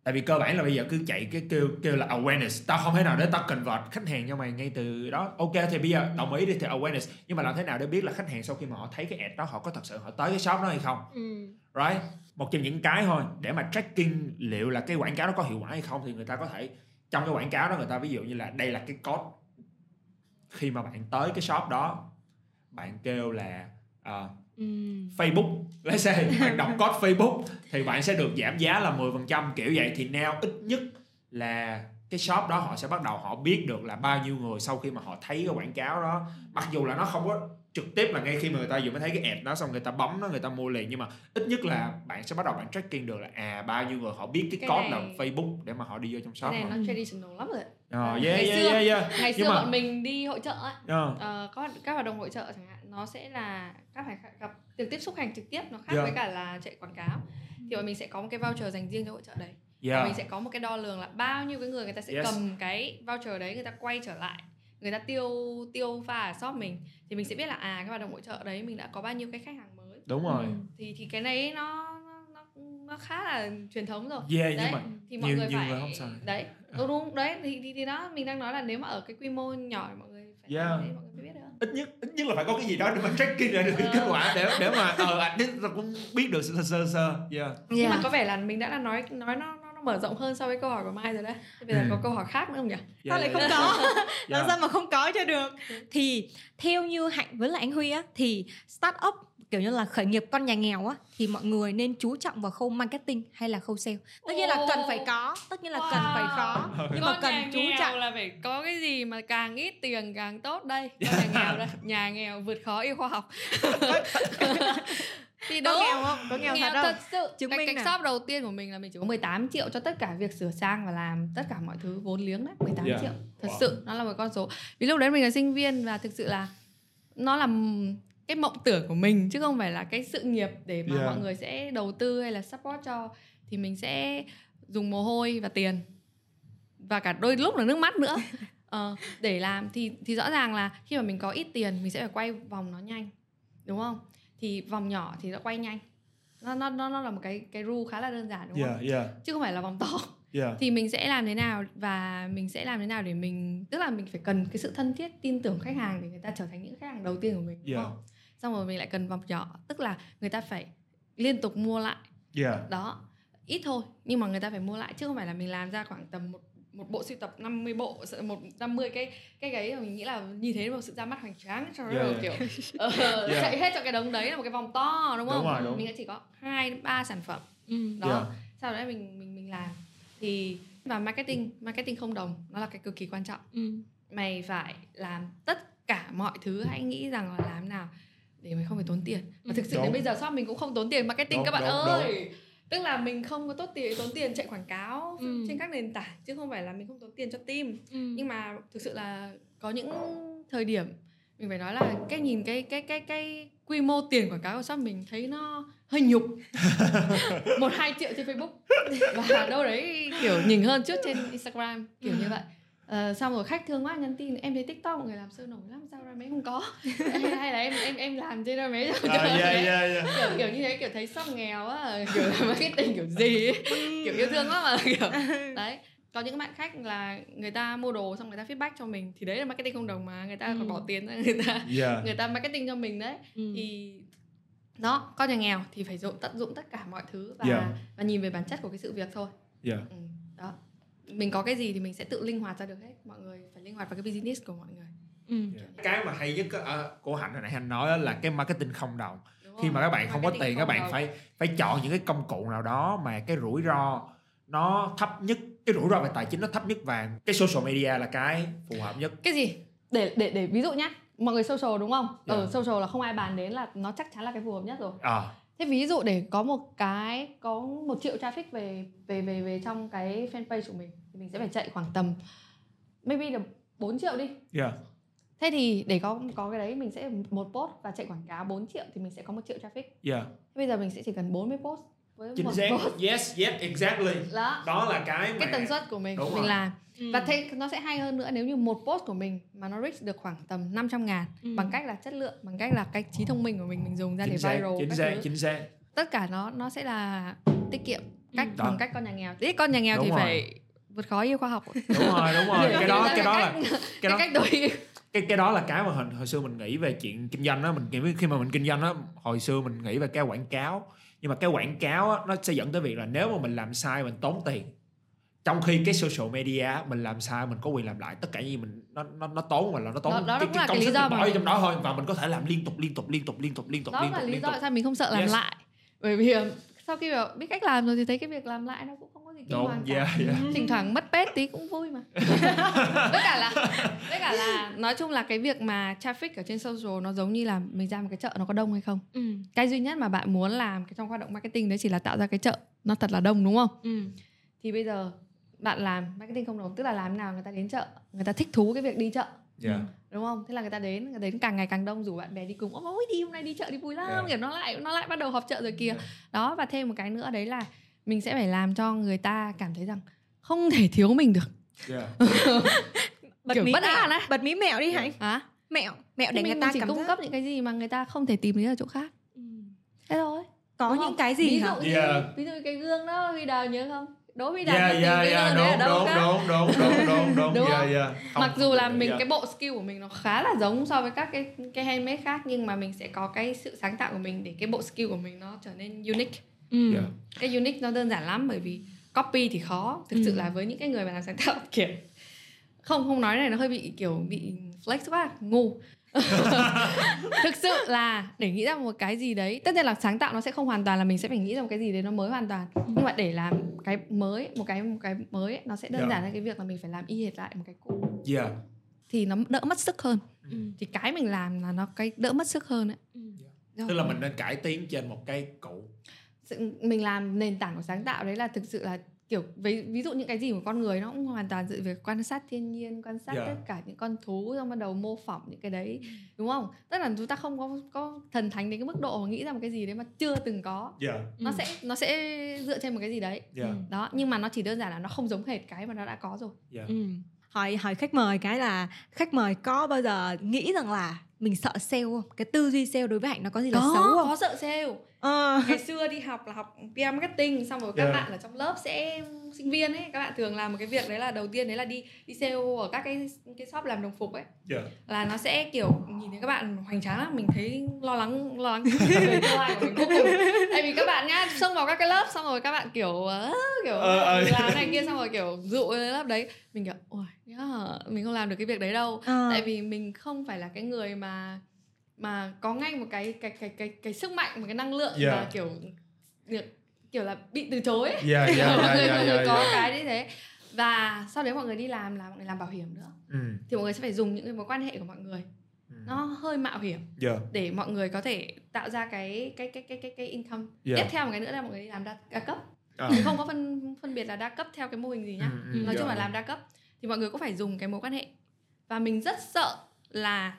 tại vì cơ bản là bây giờ cứ chạy cái kêu kêu là awareness. Tao không thể nào để tao convert khách hàng cho mày ngay từ đó. Ok thì bây giờ đồng ý đi thì awareness. Nhưng mà làm thế nào để biết là khách hàng sau khi mà họ thấy cái ad đó họ có thật sự họ tới cái shop đó hay không? Ừ. right? Một trong những cái thôi để mà tracking liệu là cái quảng cáo đó có hiệu quả hay không thì người ta có thể trong cái quảng cáo đó người ta ví dụ như là đây là cái code. Khi mà bạn tới cái shop đó bạn kêu là à, Facebook. Let's say bạn đọc code Facebook thì bạn sẽ được giảm giá là 10% kiểu vậy. Thì now ít nhất là cái shop đó họ sẽ bắt đầu họ biết được là bao nhiêu người sau khi mà họ thấy cái quảng cáo đó. Mặc dù là nó không có trực tiếp là ngay khi mà người ta vừa mới thấy cái ad đó xong người ta bấm nó người ta mua liền nhưng mà ít nhất là bạn sẽ bắt đầu bạn tracking được là à bao nhiêu người họ biết cái, Cái code này- là Facebook để mà họ đi vô trong shop cái này họ. nó traditional lắm rồi Ờ, À, yeah, ngày yeah, xưa- yeah, yeah. ngày Nhưng xưa mà- bọn mình đi hội trợ ấy. Ờ, Ờ, có các hoạt động hội trợ chẳng hạn nó sẽ là các phải gặp được tiếp xúc hành trực tiếp nó khác Yeah. với cả là chạy quảng cáo. Thì bọn mình sẽ có một cái voucher dành riêng cho hội trợ đấy. Và yeah. mình sẽ có một cái đo lường là bao nhiêu cái người người ta sẽ Yes. cầm cái voucher đấy người ta quay trở lại người ta tiêu tiêu pha ở shop mình. Thì mình sẽ biết là à cái hoạt động hội trợ đấy mình đã có bao nhiêu cái khách hàng mới. Đúng rồi. Ừ, thì thì cái này nó nó nó, khá là truyền thống rồi. Yeah đấy. nhưng mà thì mọi nhiều- người nhiều phải người không xài. đấy. Ừ, đúng đấy. Thì, thì thì đó mình đang nói là nếu mà ở cái quy mô nhỏ thì mọi người phải Yeah. để mọi người mới biết được ít nhất ít nhất là phải có cái gì đó để mà tracking ra được kết quả để để mà ờ anh uh, nó cũng biết được sơ sơ sơ yeah. nhưng mà có vẻ là mình đã là nói nói nó nó, nó mở rộng hơn so với câu hỏi của mai rồi đấy Thế bây giờ Ừ. có câu hỏi khác nữa không nhỉ Sao lại yeah, không yeah. có làm Yeah. sao mà không có cho được thì theo như hạnh với lại anh huy á thì start up kiểu như là khởi nghiệp con nhà nghèo á thì mọi người nên chú trọng vào khâu marketing hay là khâu sale. Tất nhiên là cần phải có tất nhiên là cần phải có nhưng mà cần chú nghèo trọng. là phải có cái gì mà càng ít tiền càng tốt đây. Con nhà nghèo đây nhà nghèo vượt khó yêu khoa học. Thì có đúng. nghèo không? Có nghèo, thật thật sự. Chứng cái, minh cái nào. shop đầu tiên của mình là mình chỉ có 18 triệu cho tất cả việc sửa sang và làm tất cả mọi thứ vốn liếng đấy. 18 Yeah. triệu. Thật Wow. sự nó là một con số. Vì lúc đấy mình là sinh viên và thực sự là nó là cái mộng tưởng của mình chứ không phải là cái sự nghiệp để mà Yeah. mọi người sẽ đầu tư hay là support cho thì mình sẽ dùng mồ hôi và tiền. Và cả đôi lúc là nước mắt nữa. Ờ, để làm thì thì rõ ràng là khi mà mình có ít tiền mình sẽ phải quay vòng nó nhanh đúng không? Thì vòng nhỏ thì nó quay nhanh. Nó nó nó nó là một cái cái rule khá là đơn giản đúng không? yeah yeah. Chứ không phải là vòng to. Yeah. Thì mình sẽ làm thế nào và mình sẽ làm thế nào để mình tức là mình phải cần cái sự thân thiết tin tưởng khách hàng để người ta trở thành những khách hàng đầu tiên của mình đúng Yeah. không xong rồi mình lại cần vòng nhỏ tức là người ta phải liên tục mua lại yeah đó ít thôi nhưng mà người ta phải mua lại chứ không phải là mình làm ra khoảng tầm một một bộ sưu tập 50 bộ một 50 cái cái gáy mình nghĩ là như thế là một sự ra mắt hoành tráng cho nó Yeah, kiểu ờ, Yeah. chạy hết cho cái đống đấy là một cái vòng to đúng không Đúng rồi, đúng. mình chỉ có hai ba sản phẩm ừ. đó Yeah. sau đấy mình mình mình làm thì và marketing marketing không đồng nó là cái cực kỳ quan trọng Ừ. mày phải làm tất cả mọi thứ hãy nghĩ rằng là làm nào để mày không phải tốn tiền. Và thực sự Đúng. đến bây giờ shop mình cũng không tốn tiền marketing Đúng, các bạn đúng, ơi. tức là mình không có tốt tiền tốn tiền chạy quảng cáo Ừ. trên các nền tảng chứ không phải là mình không tốn tiền cho team. Ừ. nhưng mà thực sự là có những thời điểm mình phải nói là cái nhìn cái cái cái cái quy mô tiền quảng cáo của shop mình thấy nó hơi nhục. Một hai triệu trên facebook. Và đâu đấy kiểu nhìn hơn chút trên instagram kiểu như vậy Ờ, xong rồi khách thương quá nhắn tin em thấy tiktok mọi người làm sôi nổi lắm sao ra mấy không có hay, hay là em em em làm trên ra mấy cho À, yeah, yeah, yeah. kiểu kiểu như thế kiểu thấy shop nghèo á kiểu là marketing kiểu gì ấy. kiểu yêu thương lắm mà kiểu đấy có những bạn khách là người ta mua đồ xong người ta feedback cho mình thì đấy là marketing không đồng mà người ta còn Ừ. bỏ tiền ra người ta Yeah. người ta marketing cho mình đấy Ừ. thì đó con nhà nghèo thì phải dụng tận dụng tất cả mọi thứ và Yeah. và nhìn về bản chất của cái sự việc thôi Yeah. ừ, đó mình có cái gì thì mình sẽ tự linh hoạt ra được hết. Mọi người phải linh hoạt vào cái business của mọi người. Ừ. cái mà hay nhất của hạnh hồi nãy anh nói là cái marketing không đồng. Đúng khi mà các bạn không có tiền các bạn đồng. phải phải chọn những cái công cụ nào đó mà cái rủi ro nó thấp nhất cái rủi ro về tài chính nó thấp nhất và cái social media là cái phù hợp nhất. Cái gì? Để để để ví dụ nhá. Mọi người social đúng không? Ở Yeah. social là không ai bàn đến là nó chắc chắn là cái phù hợp nhất rồi. À thế ví dụ để có một cái có một triệu traffic về về về về trong cái fanpage của mình thì mình sẽ phải chạy khoảng tầm maybe là 4 triệu đi. Yeah. Thế thì để có có cái đấy mình sẽ một post và chạy quảng cáo 4 triệu thì mình sẽ có một triệu traffic. Yeah. Thế bây giờ mình sẽ chỉ cần 40 post với chính một xác. post yes yes exactly. Đó. Đó là cái mà cái tần suất của mình. Đúng mình rồi. làm. Ừ. và thế nó sẽ hay hơn nữa nếu như một post của mình mà nó reach được khoảng tầm 500 ngàn Ừ. bằng cách là chất lượng bằng cách là cái trí thông minh của mình mình dùng ra để chính xác viral chính xác thứ. chính xác. Tất cả nó nó sẽ là tiết kiệm cách Đó. bằng cách con nhà nghèo. Thế con nhà nghèo Đúng thì rồi. phải vượt khó yêu khoa học. Đúng rồi đúng rồi. Cái đó cái đó là cái cái đó cách đối cái cái đó là cái mà hồi, hồi xưa mình nghĩ về chuyện kinh doanh đó mình nghĩ khi mà mình kinh doanh đó hồi xưa mình nghĩ về cái quảng cáo nhưng mà cái quảng cáo á, nó sẽ dẫn tới việc là nếu mà mình làm sai mình tốn tiền trong khi cái social media mình làm sai mình có quyền làm lại tất cả những gì mình nó nó nó tốn mà là nó tốn Đó- đó cái, cái công sức mình bỏ vô trong đó thôi và mình có thể làm liên tục liên tục liên tục liên tục liên tục đó liên là tục lý do tại sao mình không sợ làm Yes. lại bởi vì ờ, sau khi biết cách làm rồi thì thấy cái việc làm lại nó cũng không gì kinh đúng hoàng cả yeah, yeah. thỉnh thoảng mất pết tí cũng vui mà với cả là với cả là nói chung là cái việc mà traffic ở trên social nó giống như là mình ra một cái chợ nó có đông hay không Ừ. cái duy nhất mà bạn muốn làm cái trong hoạt động marketing đấy chỉ là tạo ra cái chợ nó thật là đông đúng không Ừ. thì bây giờ bạn làm marketing không đồng tức là làm nào người ta đến chợ người ta thích thú cái việc đi chợ Yeah. đúng không thế là người ta đến người ta đến càng ngày càng đông rủ bạn bè đi cùng ôi đi hôm nay đi chợ đi vui lắm Yeah. kiểu nó lại nó lại bắt đầu họp chợ rồi kìa Yeah. đó và thêm một cái nữa đấy là mình sẽ phải làm cho người ta cảm thấy rằng không thể thiếu mình được. Yeah. bật Kiểu mí bất mẹo á. bật mí mẹo đi hạnh. Hả? Mẹo mẹo để mình, người ta mình chỉ cảm cung giác. cấp những cái gì mà người ta không thể tìm thấy ở chỗ khác. Ừ. thế thôi. Có Đúng những không? cái gì ví hả? dụ như Yeah. ví dụ như cái gương đó huy đào nhớ không? Đỗ huy đạt yeah tìm yeah cái yeah đấy ở đúng đâu đúng đúng đúng đúng đúng đúng Đúng yeah yeah. Không- mặc dù là mình yeah. cái bộ skill của mình nó khá là giống so với các cái cái handmade khác nhưng mà mình sẽ có cái sự sáng tạo của mình để cái bộ skill của mình nó trở nên unique Ừ. Yeah. cái unique nó đơn giản lắm bởi vì copy thì khó. Thực sự Ừ. là với những cái người mà làm sáng tạo kiểu không không nói này nó hơi bị kiểu bị flex quá ngu. Thực sự là để nghĩ ra một cái gì đấy tất nhiên là sáng tạo nó sẽ không hoàn toàn là mình sẽ phải nghĩ ra một cái gì đấy nó mới hoàn toàn. Nhưng mà để làm cái mới một cái một cái mới ấy, nó sẽ đơn Yeah. giản là cái việc là mình phải làm y hệt lại một cái cũ. Yeah thì nó đỡ mất sức hơn. Ừ. thì cái mình làm là nó cái đỡ mất sức hơn ấy. Tức là mình nên cải tiến trên một cái cũ. sự, mình làm nền tảng của sáng tạo đấy là thực sự là kiểu ví, ví dụ những cái gì của con người nó cũng hoàn toàn dựa về quan sát thiên nhiên quan sát Yeah. tất cả những con thú xong bắt đầu mô phỏng những cái đấy đúng không? Tức là chúng ta không có có thần thánh đến cái mức độ mà nghĩ ra một cái gì đấy mà chưa từng có. Yeah. Nó Ừ. sẽ nó sẽ dựa trên một cái gì đấy. Yeah. Đó nhưng mà nó chỉ đơn giản là nó không giống hệt cái mà nó đã có rồi. Yeah. Ừ. hỏi hỏi khách mời cái là khách mời có bao giờ nghĩ rằng là mình sợ sale không cái tư duy sale đối với hạnh nó có gì là xấu không có sợ sale Ờ. ngày xưa đi học là học PR marketing xong rồi các Yeah. bạn ở trong lớp sẽ sinh viên ấy các bạn thường làm một cái việc đấy là đầu tiên đấy là đi đi sale ở các cái cái shop làm đồng phục ấy yeah là nó sẽ kiểu nhìn thấy các bạn hoành tráng lắm mình thấy lo lắng lo lắng tại vì các bạn nhá xông vào các cái lớp xong rồi các bạn kiểu "Ơ", kiểu Ờ, ờ. làm này kia xong rồi kiểu dụ lên lớp đấy mình kiểu ôi yeah, mình không làm được cái việc đấy đâu Ờ. tại vì mình không phải là cái người mà mà có ngay một cái cái cái cái cái sức mạnh một cái năng lượng Yeah. và kiểu được kiểu là bị từ chối ấy. yeah yeah mọi yeah người, yeah mọi người yeah có yeah. cái như thế và sau đấy mọi người đi làm là mọi người làm bảo hiểm nữa ừ thì mọi người sẽ phải dùng những cái mối quan hệ của mọi người ừ. nó hơi mạo hiểm yeah để mọi người có thể tạo ra cái cái cái cái cái cái income Yeah. tiếp theo một cái nữa là mọi người đi làm đa, đa cấp À. không có phân phân biệt là đa cấp theo cái mô hình gì nhá Ừ, ừ, nói chung là yeah. làm đa cấp thì mọi người cũng phải dùng cái mối quan hệ và mình rất sợ là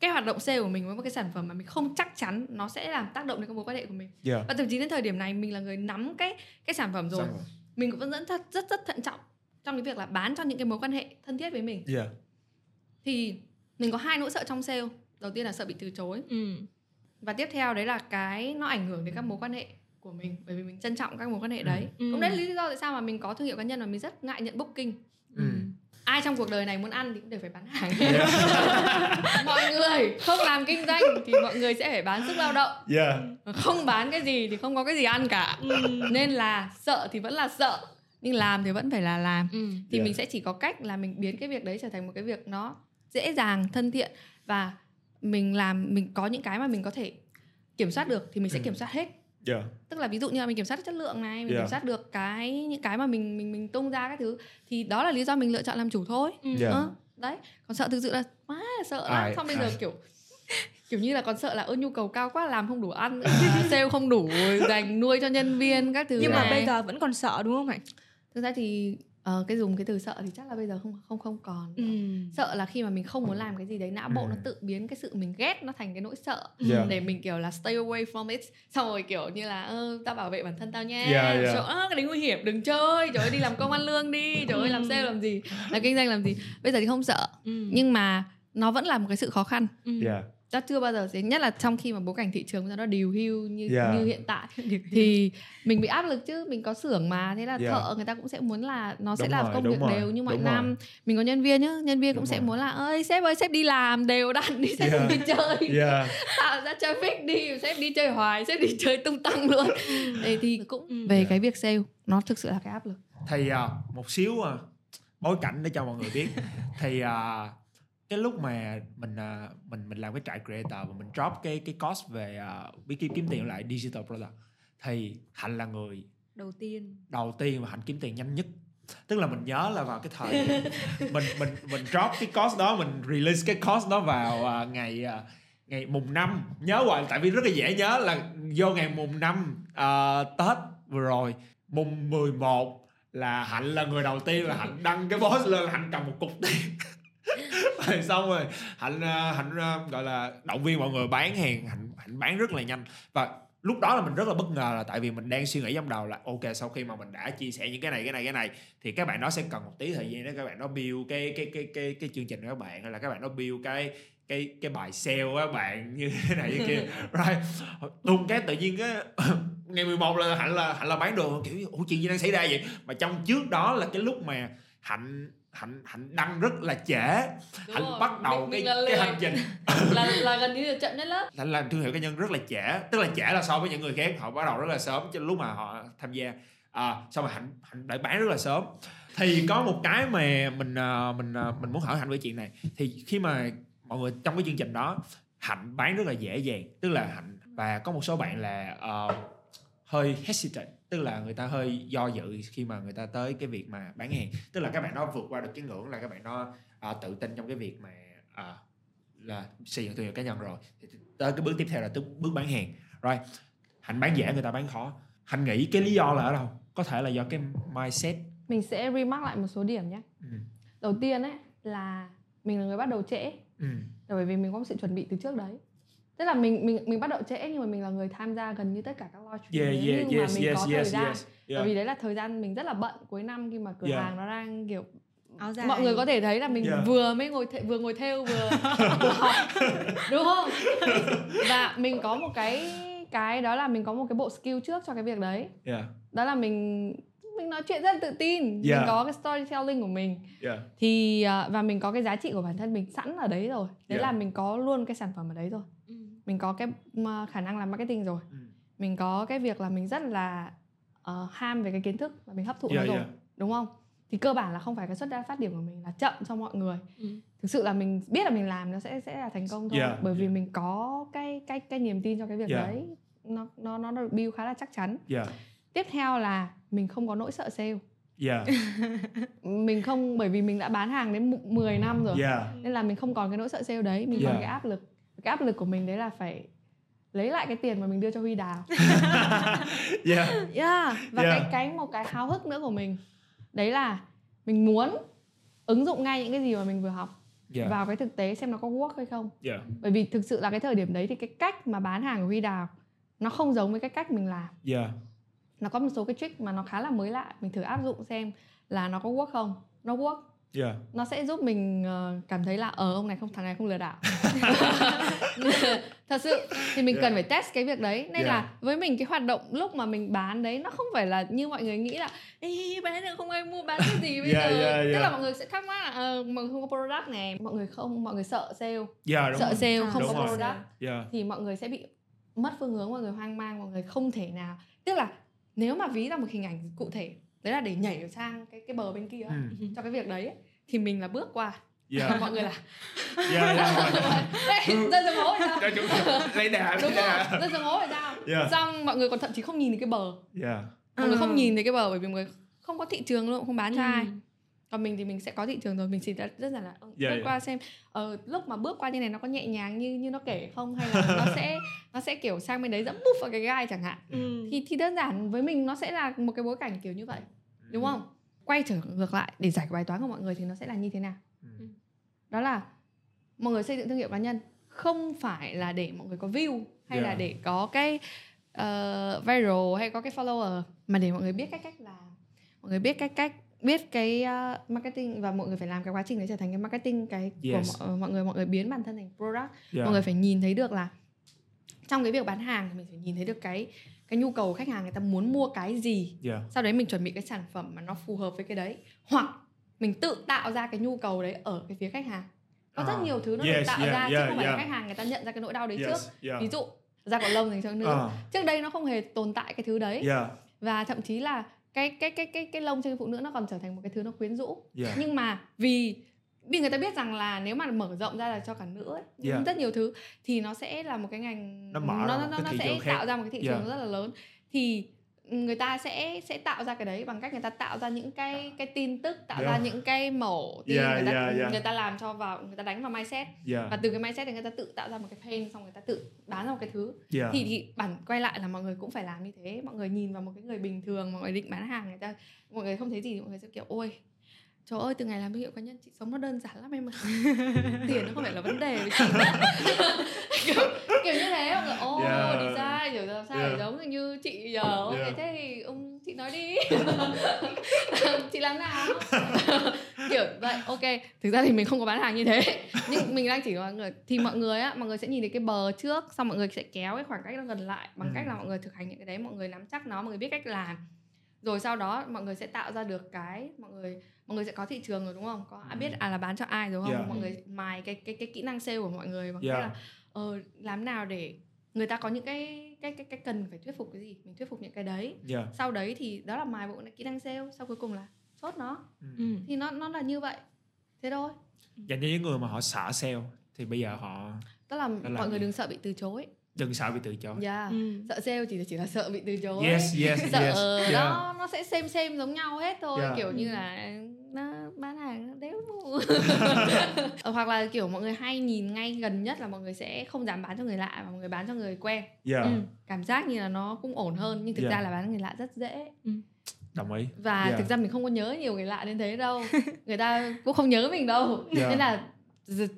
cái hoạt động sale của mình với một cái sản phẩm mà mình không chắc chắn nó sẽ làm tác động đến cái mối quan hệ của mình. Yeah. Và thậm chí đến thời điểm này mình là người nắm cái cái sản phẩm rồi. Rồi. mình cũng vẫn rất rất rất, rất thận trọng trong cái việc là bán cho những cái mối quan hệ thân thiết với mình. Yeah. Thì mình có hai nỗi sợ trong sale. Đầu tiên là sợ bị từ chối. Ừ. và tiếp theo đấy là cái nó ảnh hưởng đến các mối quan hệ của mình bởi vì mình trân trọng các mối quan hệ đấy. Ừ. cũng đấy là lý do tại sao mà mình có thương hiệu cá nhân và mình rất ngại nhận booking. Ừ ai trong cuộc đời này muốn ăn thì cũng đều phải bán hàng. Yeah. Mọi người không làm kinh doanh thì mọi người sẽ phải bán sức lao động. Yeah. Không bán cái gì thì không có cái gì ăn cả. Nên là sợ thì vẫn là sợ nhưng làm thì vẫn phải là làm. Ừ. thì Yeah. mình sẽ chỉ có cách là mình biến cái việc đấy trở thành một cái việc nó dễ dàng thân thiện và mình làm mình có những cái mà mình có thể kiểm soát được thì mình sẽ Ừ. kiểm soát hết yeah tức là ví dụ như là mình kiểm soát được chất lượng này mình Yeah. kiểm soát được cái những cái mà mình mình mình tung ra các thứ thì đó là lý do mình lựa chọn làm chủ thôi Ừ. Yeah. Ờ, đấy còn sợ thực sự là quá là sợ lắm Ai- xong bây giờ ai- kiểu kiểu như là còn sợ là ơ nhu cầu cao quá làm không đủ ăn sale không đủ dành nuôi cho nhân viên các thứ nhưng mà này. bây giờ vẫn còn sợ đúng không hạnh thực ra thì ờ, cái dùng cái từ sợ thì chắc là bây giờ không không không còn ừ. sợ là khi mà mình không muốn làm cái gì đấy não bộ Ừ. nó tự biến cái sự mình ghét nó thành cái nỗi sợ Yeah. để mình kiểu là stay away from it xong rồi kiểu như là ơ tao bảo vệ bản thân tao nha Yeah, yeah. Trời ơi, cái đấy nguy hiểm đừng chơi trời ơi đi làm công ăn lương đi trời ơi làm sale làm gì làm kinh doanh làm gì bây giờ thì không sợ Ừ. nhưng mà nó vẫn là một cái sự khó khăn Ừ. yeah ta chưa bao giờ thấy nhất là trong khi mà bối cảnh thị trường nó điều hưu như Yeah. như hiện tại thì mình bị áp lực chứ mình có xưởng mà thế là Yeah. thợ người ta cũng sẽ muốn là nó sẽ Đúng làm rồi, công việc rồi, đều như mọi đúng năm mình có nhân viên nhá nhân viên Đúng cũng sẽ rồi. muốn là ơi sếp ơi sếp đi làm đều đặn đi sếp Yeah. đi chơi yeah tạo ra traffic đi sếp đi chơi hoài sếp đi chơi tung tăng luôn Đấy thì cũng về Yeah. cái việc sale nó thực sự là cái áp lực thì à, một xíu à, bối cảnh để cho mọi người biết thì à, cái lúc mà mình à, mình mình làm cái trại creator và mình drop cái cái cost về bí kíp kiếm tiền lại digital product thì hạnh là người đầu tiên. đầu tiên mà hạnh kiếm tiền nhanh nhất. Tức là mình nhớ là vào cái thời mình mình mình drop cái cost đó mình release cái cost đó vào à, ngày à, ngày mùng năm. Nhớ hoài tại vì rất là dễ nhớ là vô ngày mùng năm à, tết vừa rồi mùng 11 là hạnh là người đầu tiên là hạnh đăng cái post lên hạnh cầm một cục tiền xong rồi hạnh à, hạnh à, gọi là động viên mọi người bán hàng. Hạnh hạnh bán rất là nhanh. Và lúc đó là mình rất là bất ngờ là tại vì mình đang suy nghĩ trong đầu là ok sau khi mà mình đã chia sẻ những cái này cái này cái này thì các bạn đó sẽ cần một tí thời gian để các bạn đó build cái cái cái cái cái chương trình của các bạn hay là các bạn đó build cái cái cái bài sale của các bạn như thế này như kia. Right tung cái tự nhiên cái ngày 11 là hạnh là hạnh là bán đồ kiểu ủa chuyện gì đang xảy ra vậy? Mà trong trước đó là cái lúc mà hạnh hạnh hạnh đăng rất là trễ. Đúng hạnh rồi. bắt đầu Mình- cái mình cái hành trình. Là là gần như là chậm nhất lớp. Hạnh làm thương hiệu cá nhân rất là trễ. Tức là trễ là so với những người khác họ bắt đầu rất là sớm cho lúc mà họ tham gia. À, xong rồi hạnh hạnh đã bán rất là sớm. Thì có một cái mà mình à, mình à, mình muốn hỏi hạnh về chuyện này. Thì khi mà mọi người trong cái chương trình đó hạnh bán rất là dễ dàng. Tức là hạnh và có một số bạn là ờ, hơi hesitate tức là người ta hơi do dự khi mà người ta tới cái việc mà bán hàng. Tức là các bạn đó vượt qua được cái ngưỡng là các bạn đó ờ, tự tin trong cái việc mà ờ, là xây dựng thương hiệu cá nhân rồi. Tới cái bước tiếp theo là tới bước bán hàng. Rồi hạnh bán dễ người ta bán khó. Hạnh nghĩ cái lý do là ở đâu? Có thể là do cái mindset. Mình sẽ remark lại một số điểm nhé. Ừ. đầu tiên ấy là mình là người bắt đầu trễ. Ừ. là bởi vì mình có một sự chuẩn bị từ trước đấy tức là mình mình mình bắt đầu trễ nhưng mà mình là người tham gia gần như tất cả các live stream yeah yeah như yes mà mình yes có thời yes gian yes bởi yeah. vì đấy là thời gian mình rất là bận cuối năm khi mà cửa Yeah. hàng nó đang kiểu áo dài mọi người có thể thấy là mình Yeah. vừa mới ngồi th- vừa ngồi theo vừa, vừa học đúng không và mình có một cái cái đó là mình có một cái bộ skill trước cho cái việc đấy yeah đó là mình mình nói chuyện rất là tự tin Yeah. mình có cái storytelling của mình yeah thì à, và mình có cái giá trị của bản thân mình sẵn ở đấy rồi đấy Yeah. là mình có luôn cái sản phẩm ở đấy rồi Ừ. mình có cái khả năng làm marketing rồi Ừ. mình có cái việc là mình rất là ờ, ham về cái kiến thức và mình hấp thụ Yeah, nó rồi yeah. đúng không thì cơ bản là không phải cái xuất phát điểm của mình là chậm cho mọi người Ừ. thực sự là mình biết là mình làm nó sẽ sẽ là thành công thôi Yeah, bởi vì yeah. mình có cái cái cái niềm tin cho cái việc Yeah. đấy nó nó nó được build khá là chắc chắn yeah tiếp theo là mình không có nỗi sợ sale yeah mình không bởi vì mình đã bán hàng đến mu- 10 năm rồi yeah nên là mình không còn cái nỗi sợ sale đấy mình còn Yeah. cái áp lực cái áp lực của mình đấy là phải lấy lại cái tiền mà mình đưa cho huy đào. Yeah. Yeah. và Yeah. cái cái một cái háo hức nữa của mình đấy là mình muốn ứng dụng ngay những cái gì mà mình vừa học yeah. vào cái thực tế xem nó có work hay không. Yeah. Bởi vì thực sự là cái thời điểm đấy thì cái cách mà bán hàng của huy đào nó không giống với cái cách mình làm. Yeah. Nó có một số cái trick mà nó khá là mới lạ mình thử áp dụng xem là nó có work không. Nó work yeah nó sẽ giúp mình ờ, cảm thấy là ờ ông này không thằng này không lừa đảo thật sự thì mình Yeah. cần phải test cái việc đấy nên Yeah. là với mình cái hoạt động lúc mà mình bán đấy nó không phải là như mọi người nghĩ là Ê, bán được không ai mua bán cái gì bây Yeah, giờ yeah, tức yeah. là mọi người sẽ thắc mắc là ờ, mọi người không có product này mọi người không mọi người sợ sale yeah sợ rồi. sale À, không đúng có rồi. product yeah thì mọi người sẽ bị mất phương hướng mọi người hoang mang mọi người không thể nào tức là nếu mà ví ra một hình ảnh cụ thể đấy là để nhảy sang cái cái bờ bên kia ừ. cho cái việc đấy ấy, thì mình là bước qua. Yeah mọi người là yeah yeah Ê, rơi xuống hố rồi sao? Lấy đà đúng không rơi xuống hố rồi sao? Yeah. xong mọi người còn thậm chí không nhìn thấy cái bờ. Yeah mọi người không Ừ. nhìn thấy cái bờ bởi vì mọi người không có thị trường luôn không bán cho Ừ. ai còn mình thì mình sẽ có thị trường rồi mình chỉ rất rất là là ừ, Yeah, bước yeah. qua xem ờ, lúc mà bước qua như này nó có nhẹ nhàng như như nó kể không hay là nó sẽ nó sẽ kiểu sang bên đấy dẫm búp vào cái gai chẳng hạn Ừ. thì thì đơn giản với mình nó sẽ là một cái bối cảnh kiểu như vậy đúng không quay trở ngược lại để giải bài toán của mọi người thì nó sẽ là như thế nào Ừ. đó là mọi người xây dựng thương hiệu cá nhân không phải là để mọi người có view hay là Yeah. để có cái ờ, viral hay có cái follower mà để mọi người biết cách cách làm mọi người biết cách cách biết cái ờ, marketing và mọi người phải làm cái quá trình đấy trở thành cái marketing cái Yes. của mọi, mọi người mọi người biến bản thân thành product. Yeah. Mọi người phải nhìn thấy được là trong cái việc bán hàng thì mình phải nhìn thấy được cái cái nhu cầu của khách hàng người ta muốn mua cái gì. Yeah. Sau đấy mình chuẩn bị cái sản phẩm mà nó phù hợp với cái đấy. Hoặc mình tự tạo ra cái nhu cầu đấy ở cái phía khách hàng. Có rất À, nhiều thứ nó yes, được tạo yeah, ra chứ yeah, không phải là yeah. khách hàng người ta nhận ra cái nỗi đau đấy yes trước. yeah. Ví dụ da cọ lông dành cho nữ. Ờ, trước đây nó không hề tồn tại cái thứ đấy. Yeah. Và thậm chí là cái cái cái cái cái lông trên phụ nữ nó còn trở thành một cái thứ nó quyến rũ yeah nhưng mà vì vì người ta biết rằng là nếu mà mở rộng ra là cho cả nữ ấy, Yeah. rất nhiều thứ thì nó sẽ là một cái ngành Nó mở nó, nó, nó thị sẽ khác. tạo ra một cái thị trường Yeah. rất là lớn thì người ta sẽ sẽ tạo ra cái đấy bằng cách người ta tạo ra những cái cái tin tức tạo Yeah. ra những cái mẫu tin Yeah, người ta yeah, yeah. người ta làm cho vào người ta đánh vào mindset. Và yeah từ cái mindset thì người ta tự tạo ra một cái pain xong người ta tự bán ra một cái thứ. Yeah. Thì thì bản quay lại là mọi người cũng phải làm như thế. Mọi người nhìn vào một cái người bình thường mọi người định bán hàng người ta mọi người không thấy gì thì mọi người sẽ kiểu ôi trời ơi từ ngày làm thương hiệu cá nhân chị sống nó đơn giản lắm em ạ tiền nó không phải là vấn đề với chị kiểu, kiểu như thế mọi người ô Yeah. đi sai kiểu làm sao Yeah. để giống như chị giờ ok Yeah. thế thì ông chị nói đi chị làm nào kiểu vậy ok thực ra thì mình không có bán hàng như thế nhưng mình đang chỉ mọi người thì mọi người á mọi người sẽ nhìn thấy cái bờ trước xong mọi người sẽ kéo cái khoảng cách nó gần lại bằng Ừ. cách là mọi người thực hành những cái đấy mọi người nắm chắc nó mọi người biết cách làm rồi sau đó mọi người sẽ tạo ra được cái mọi người mọi người sẽ có thị trường rồi đúng không? Có à, biết à là bán cho ai đúng không? Yeah. mọi người mài cái cái cái kỹ năng sale của mọi người bằng Yeah. cách là ờ, làm nào để người ta có những cái cái cái cái cần phải thuyết phục cái gì? Mình thuyết phục những cái đấy. Yeah. sau đấy thì đó là mài bộ kỹ năng sale sau cuối cùng là chốt nó. Ừ. thì nó nó là như vậy. Thế thôi. Dành cho những người mà họ sợ sale thì bây giờ họ tức là làm mọi người gì? đừng sợ bị từ chối đừng sợ bị từ chối yeah. Ừ. sợ sale chỉ chỉ là sợ bị từ chối yes yes sợ yes yeah. nó nó sẽ xem xem giống nhau hết thôi Yeah. kiểu như là nó bán hàng nó đéo. Ờ, hoặc là kiểu mọi người hay nhìn ngay gần nhất là mọi người sẽ không dám bán cho người lạ và mọi người bán cho người quen yeah. Ừ. cảm giác như là nó cũng ổn hơn nhưng thực Yeah. ra là bán cho người lạ rất dễ đồng ý và Yeah. thực ra mình không có nhớ nhiều người lạ đến thế đâu người ta cũng không nhớ mình đâu Yeah. nên là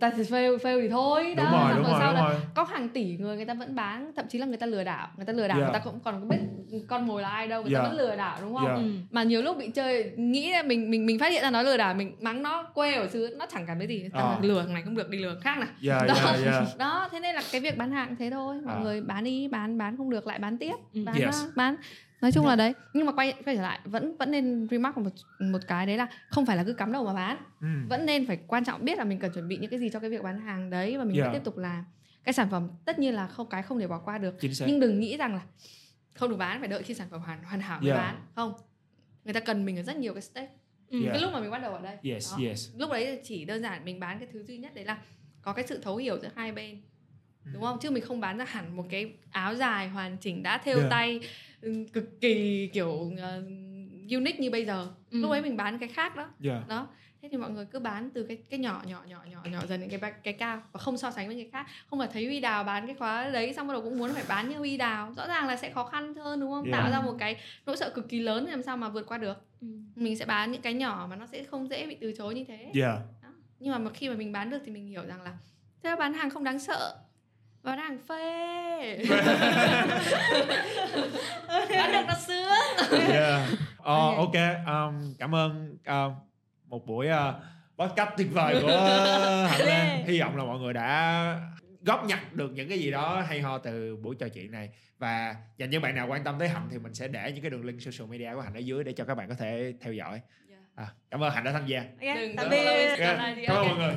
ta thì fail fail thì thôi đúng đó rồi Xong đúng rồi sau đúng là rồi có hàng tỷ người người ta vẫn bán thậm chí là người ta lừa đảo người ta lừa đảo Yeah. người ta cũng còn biết con mồi là ai đâu người Yeah. ta vẫn lừa đảo đúng không Yeah. Ừ. mà nhiều lúc bị chơi nghĩ là mình mình mình phát hiện ra nó lừa đảo mình mắng nó quê ở xứ nó chẳng cảm thấy gì uh. lừa thằng này không được đi lừa khác nào yeah Đó. yeah yeah đó thế nên là cái việc bán hàng cũng thế thôi mọi À. người bán đi bán bán không được lại bán tiếp Ừ. bán Yes. bán nói chung là đấy nhưng mà quay quay trở lại vẫn vẫn nên remark một một cái đấy là không phải là cứ cắm đầu mà bán ừ. vẫn nên phải quan trọng biết là mình cần chuẩn bị những cái gì cho cái việc bán hàng đấy và mình Yeah. sẽ tiếp tục làm cái sản phẩm tất nhiên là không cái không thể bỏ qua được nhưng đừng nghĩ rằng là không được bán phải đợi khi sản phẩm hoàn hoàn hảo mới Yeah. bán không người ta cần mình ở rất nhiều cái step Ừ. Yeah. cái lúc mà mình bắt đầu ở đây yes Đó. yes lúc đấy chỉ đơn giản mình bán cái thứ duy nhất đấy là có cái sự thấu hiểu giữa hai bên đúng không chứ mình không bán ra hẳn một cái áo dài hoàn chỉnh đã thêu Yeah. tay ừ, cực kỳ kiểu uh, unique như bây giờ. Ừ. lúc đấy mình bán cái khác đó. Yeah đó. Thế thì mọi người cứ bán từ cái cái nhỏ nhỏ nhỏ nhỏ nhỏ dần đến cái cái cao và không so sánh với người khác. Không phải thấy huy đào bán cái khóa đấy xong bắt đầu cũng muốn phải bán như huy đào. Rõ ràng là sẽ khó khăn hơn đúng không? Yeah. tạo ra một cái nỗi sợ cực kỳ lớn thì làm sao mà vượt qua được. Ừ. mình sẽ bán những cái nhỏ mà nó sẽ không dễ bị từ chối như thế. Yeah đó. nhưng mà khi mà mình bán được thì mình hiểu rằng là thế là bán hàng không đáng sợ bán hàng phê. Bán được nó sướng. Yeah. Ờ, Ok. um, cảm ơn um, một buổi uh, podcast tuyệt vời của Hạnh Lan hy vọng là mọi người đã góp nhặt được những cái gì đó hay ho từ buổi trò chuyện này. Và dành những bạn nào quan tâm tới Hạnh thì mình sẽ để những cái đường link social media của Hạnh ở dưới để cho các bạn có thể theo dõi. À, cảm ơn Hạnh đã tham gia. Ok, Đừng- tạm biệt. đừng- Ok, Bye bye, cảm ơn mọi người